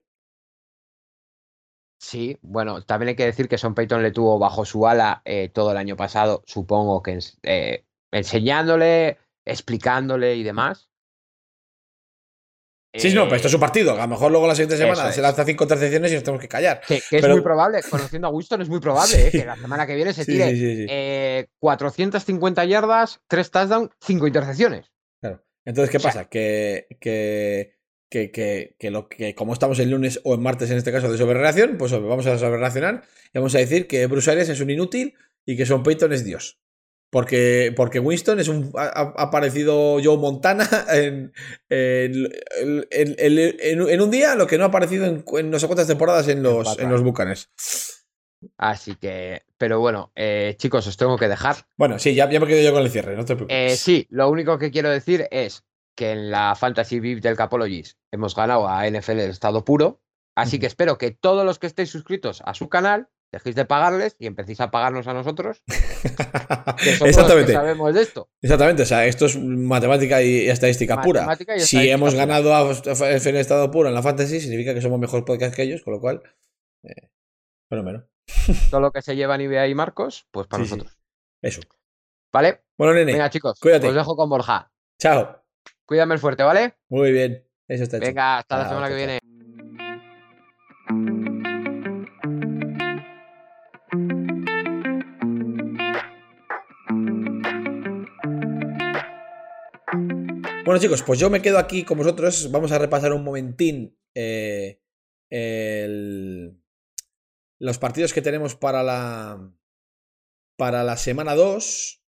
Sí, bueno, también hay que decir que Sean Payton le tuvo bajo su ala eh, todo el año pasado, supongo que eh, enseñándole, explicándole y demás. Sí, no, pero esto es su partido. A lo mejor luego la siguiente semana se lanza cinco intercepciones y nos tenemos que callar. Que, es muy probable, conociendo a Winston, es muy probable eh, que la semana que viene se tire 450 eh, yardas, 3 touchdowns, 5 intercepciones. Claro. Entonces, ¿qué pasa? Que, que, que, que, lo que, como estamos el lunes o en martes en este caso de sobrereacción, pues vamos a sobrereaccionar y vamos a decir que Bruce Arias es un inútil y que Sean Payton es Dios. Porque, porque Winston es un, ha, aparecido Joe Montana en, en, en, un día, lo que no ha aparecido en, no sé cuántas temporadas en los, en los Bucanes. Así que, pero bueno, eh, chicos, os tengo que dejar. Bueno, sí, ya, ya me quedo yo con el cierre, no te preocupes. Eh, sí, lo único que quiero decir es que en la Fantasy VIP del Capologist hemos ganado a NFL el estado puro. Así que espero que todos los que estéis suscritos a su canal dejéis de pagarles y empecéis a pagarnos a nosotros. que somos Exactamente. Los que sabemos de esto. Exactamente, o sea, esto es matemática y estadística pura. Si hemos pura. ganado a a en estado puro en la fantasy, significa que somos mejor podcast que ellos, con lo cual. Eh, fenómeno. Todo lo que se llevan Ibea y Marcos, pues para Sí, sí. nosotros. Eso. ¿Vale? Bueno, nene. Venga, chicos, cuídate. os dejo con Borja. Chao. Cuídame el fuerte, ¿vale? Muy bien. Eso está hecho. Venga, hasta la semana que viene. Bueno, chicos, pues yo me quedo aquí con vosotros. Vamos a repasar un momentín eh, los partidos que tenemos para la, para la semana 2.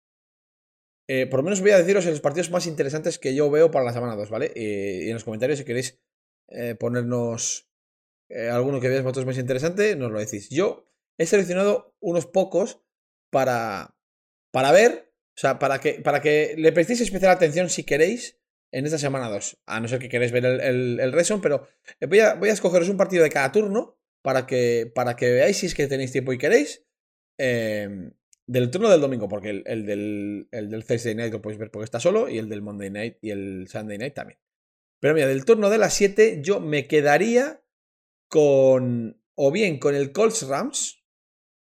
Eh, por lo menos voy a deciros los partidos más interesantes que yo veo para la semana 2, ¿vale? Y en los comentarios, si queréis eh, ponernos alguno que veáis vosotros más interesante, nos lo decís. Yo he seleccionado unos pocos para, para ver, o sea, para que, para que le prestéis especial atención si queréis en esta semana 2. A no ser que queréis ver el, el, pero eh, voy a, voy a escogeros un partido de cada turno para que, para que veáis si es que tenéis tiempo y queréis. eh, del turno del domingo, porque el, el del, el del Thursday Night lo podéis ver porque está solo, y el del Monday Night y el Sunday Night también. Pero mira, del turno de las 7 yo me quedaría con o bien con el Colts Rams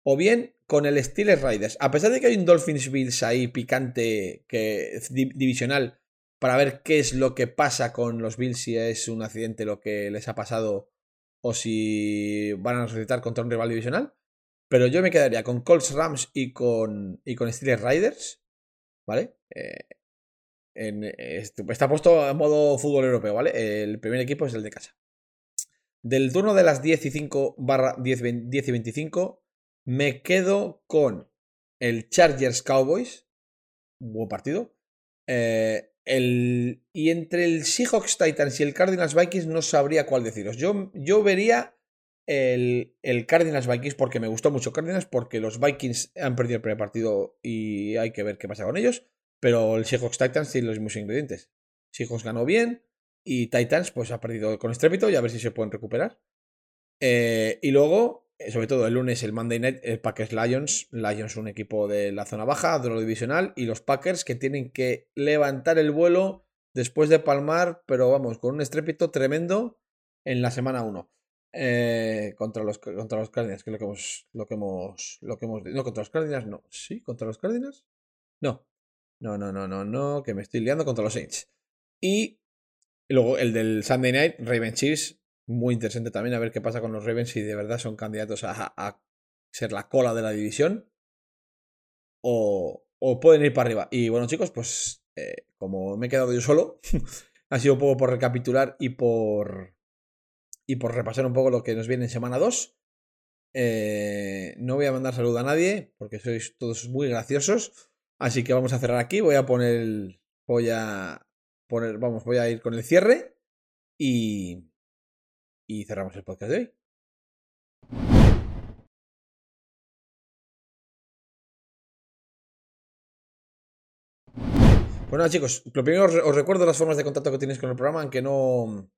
o bien con el Steelers Riders. A pesar de que hay un Dolphins Bills ahí picante que di- divisional para ver qué es lo que pasa con los Bills si es un accidente lo que les ha pasado o si van a resucitar contra un rival divisional. Pero yo me quedaría con Colts Rams y con, y con Steelers Riders. ¿Vale? Eh, est- está puesto en modo fútbol europeo, ¿vale? El primer equipo es el de casa. Del turno de las 10 y 5 barra 10, 20 10 y 25, me quedo con el Chargers Cowboys. Buen partido. Eh, el, y entre el Seahawks Titans y el Cardinals Vikings no sabría cuál deciros. Yo, yo vería el, el Cardinals Vikings porque me gustó mucho Cardinals, porque los Vikings han perdido el primer partido y hay que ver qué pasa con ellos. Pero el Seahawks Titans tiene los mismos ingredientes. Seahawks ganó bien y Titans pues ha perdido con estrépito y a ver si se pueden recuperar. Eh, y luego, sobre todo el lunes, el Monday Night, el Packers Lions. Lions, un equipo de la zona baja, de lo divisional, y los Packers que tienen que levantar el vuelo después de palmar, pero vamos, con un estrépito tremendo en la semana 1. Eh, contra los contra los Cardinals, que es lo que hemos lo que hemos lo que hemos no contra los Cardinals no, sí, contra los Cardinals? No. No, no, no, no, no, que me estoy liando contra los Saints. Y luego el del Sunday Night, Ravens muy interesante también a ver qué pasa con los Ravens si de verdad son candidatos a, ser la cola de la división o, pueden ir para arriba. Y bueno, chicos, pues eh, como me he quedado yo solo, ha sido un poco por recapitular y por y por repasar un poco lo que nos viene en semana 2. Eh, no voy a mandar saludo a nadie porque sois todos muy graciosos. Así que vamos a cerrar aquí. Voy a poner. Voy a poner. Vamos, voy a ir con el cierre. Y. Y cerramos el podcast de hoy. Bueno, chicos, lo primero os, os recuerdo las formas de contacto que tenéis con el programa, aunque no.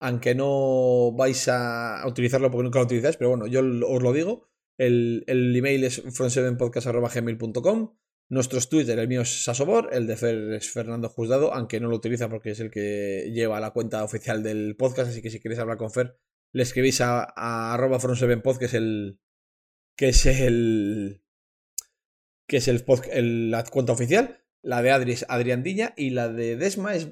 Aunque no vais a utilizarlo porque nunca lo utilizáis, pero bueno, yo os lo digo. El, email es front7podcast.gmail.com Nuestros Twitter, el mío es Sasobor, el de Fer es Fernando Juzgado, aunque no lo utiliza porque es el que lleva la cuenta oficial del podcast, así que si queréis hablar con Fer, le escribís a, a arroba front7pod, que es el. que es el. que es el, el- la cuenta oficial. La de Adri es y la de Desma es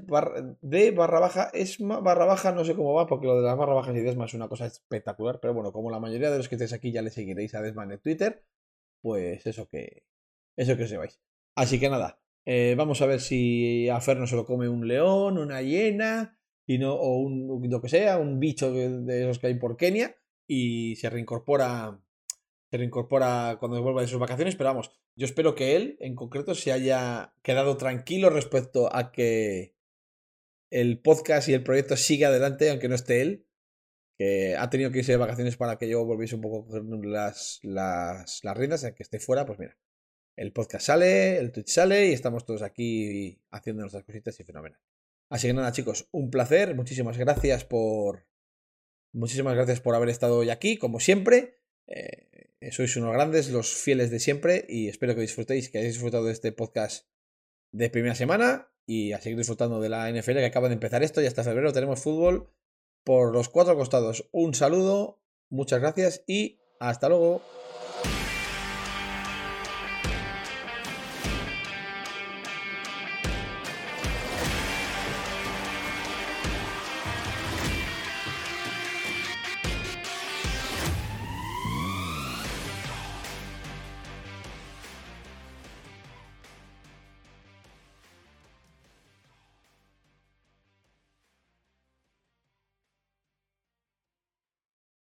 de barra baja Esma barra baja, no sé cómo va, porque lo de las barra bajas y Desma es una cosa espectacular, pero bueno, como la mayoría de los que estáis aquí ya le seguiréis a Desma en el Twitter, pues eso que eso que os lleváis. Así que nada, eh, vamos a ver si a Fer no se lo come un león, una hiena, y no, o un lo que sea, un bicho de, esos que hay por Kenia, y se reincorpora. Se reincorpora cuando vuelva de sus vacaciones, pero vamos, yo espero que él, en concreto, se haya quedado tranquilo respecto a que el podcast y el proyecto siga adelante, aunque no esté él. Que ha tenido que irse de vacaciones para que yo volviese un poco las, las, las riendas, que esté fuera, pues mira, el podcast sale, el Twitch sale y estamos todos aquí haciendo nuestras cositas y fenomenal. Así que nada, chicos, un placer. Muchísimas gracias por. Muchísimas gracias por haber estado hoy aquí, como siempre. Eh, sois unos grandes, los fieles de siempre, y espero que disfrutéis, que hayáis disfrutado de este podcast de primera semana y a seguir disfrutando de la NFL que acaba de empezar esto y hasta febrero tenemos fútbol por los cuatro costados. Un saludo, muchas gracias y hasta luego.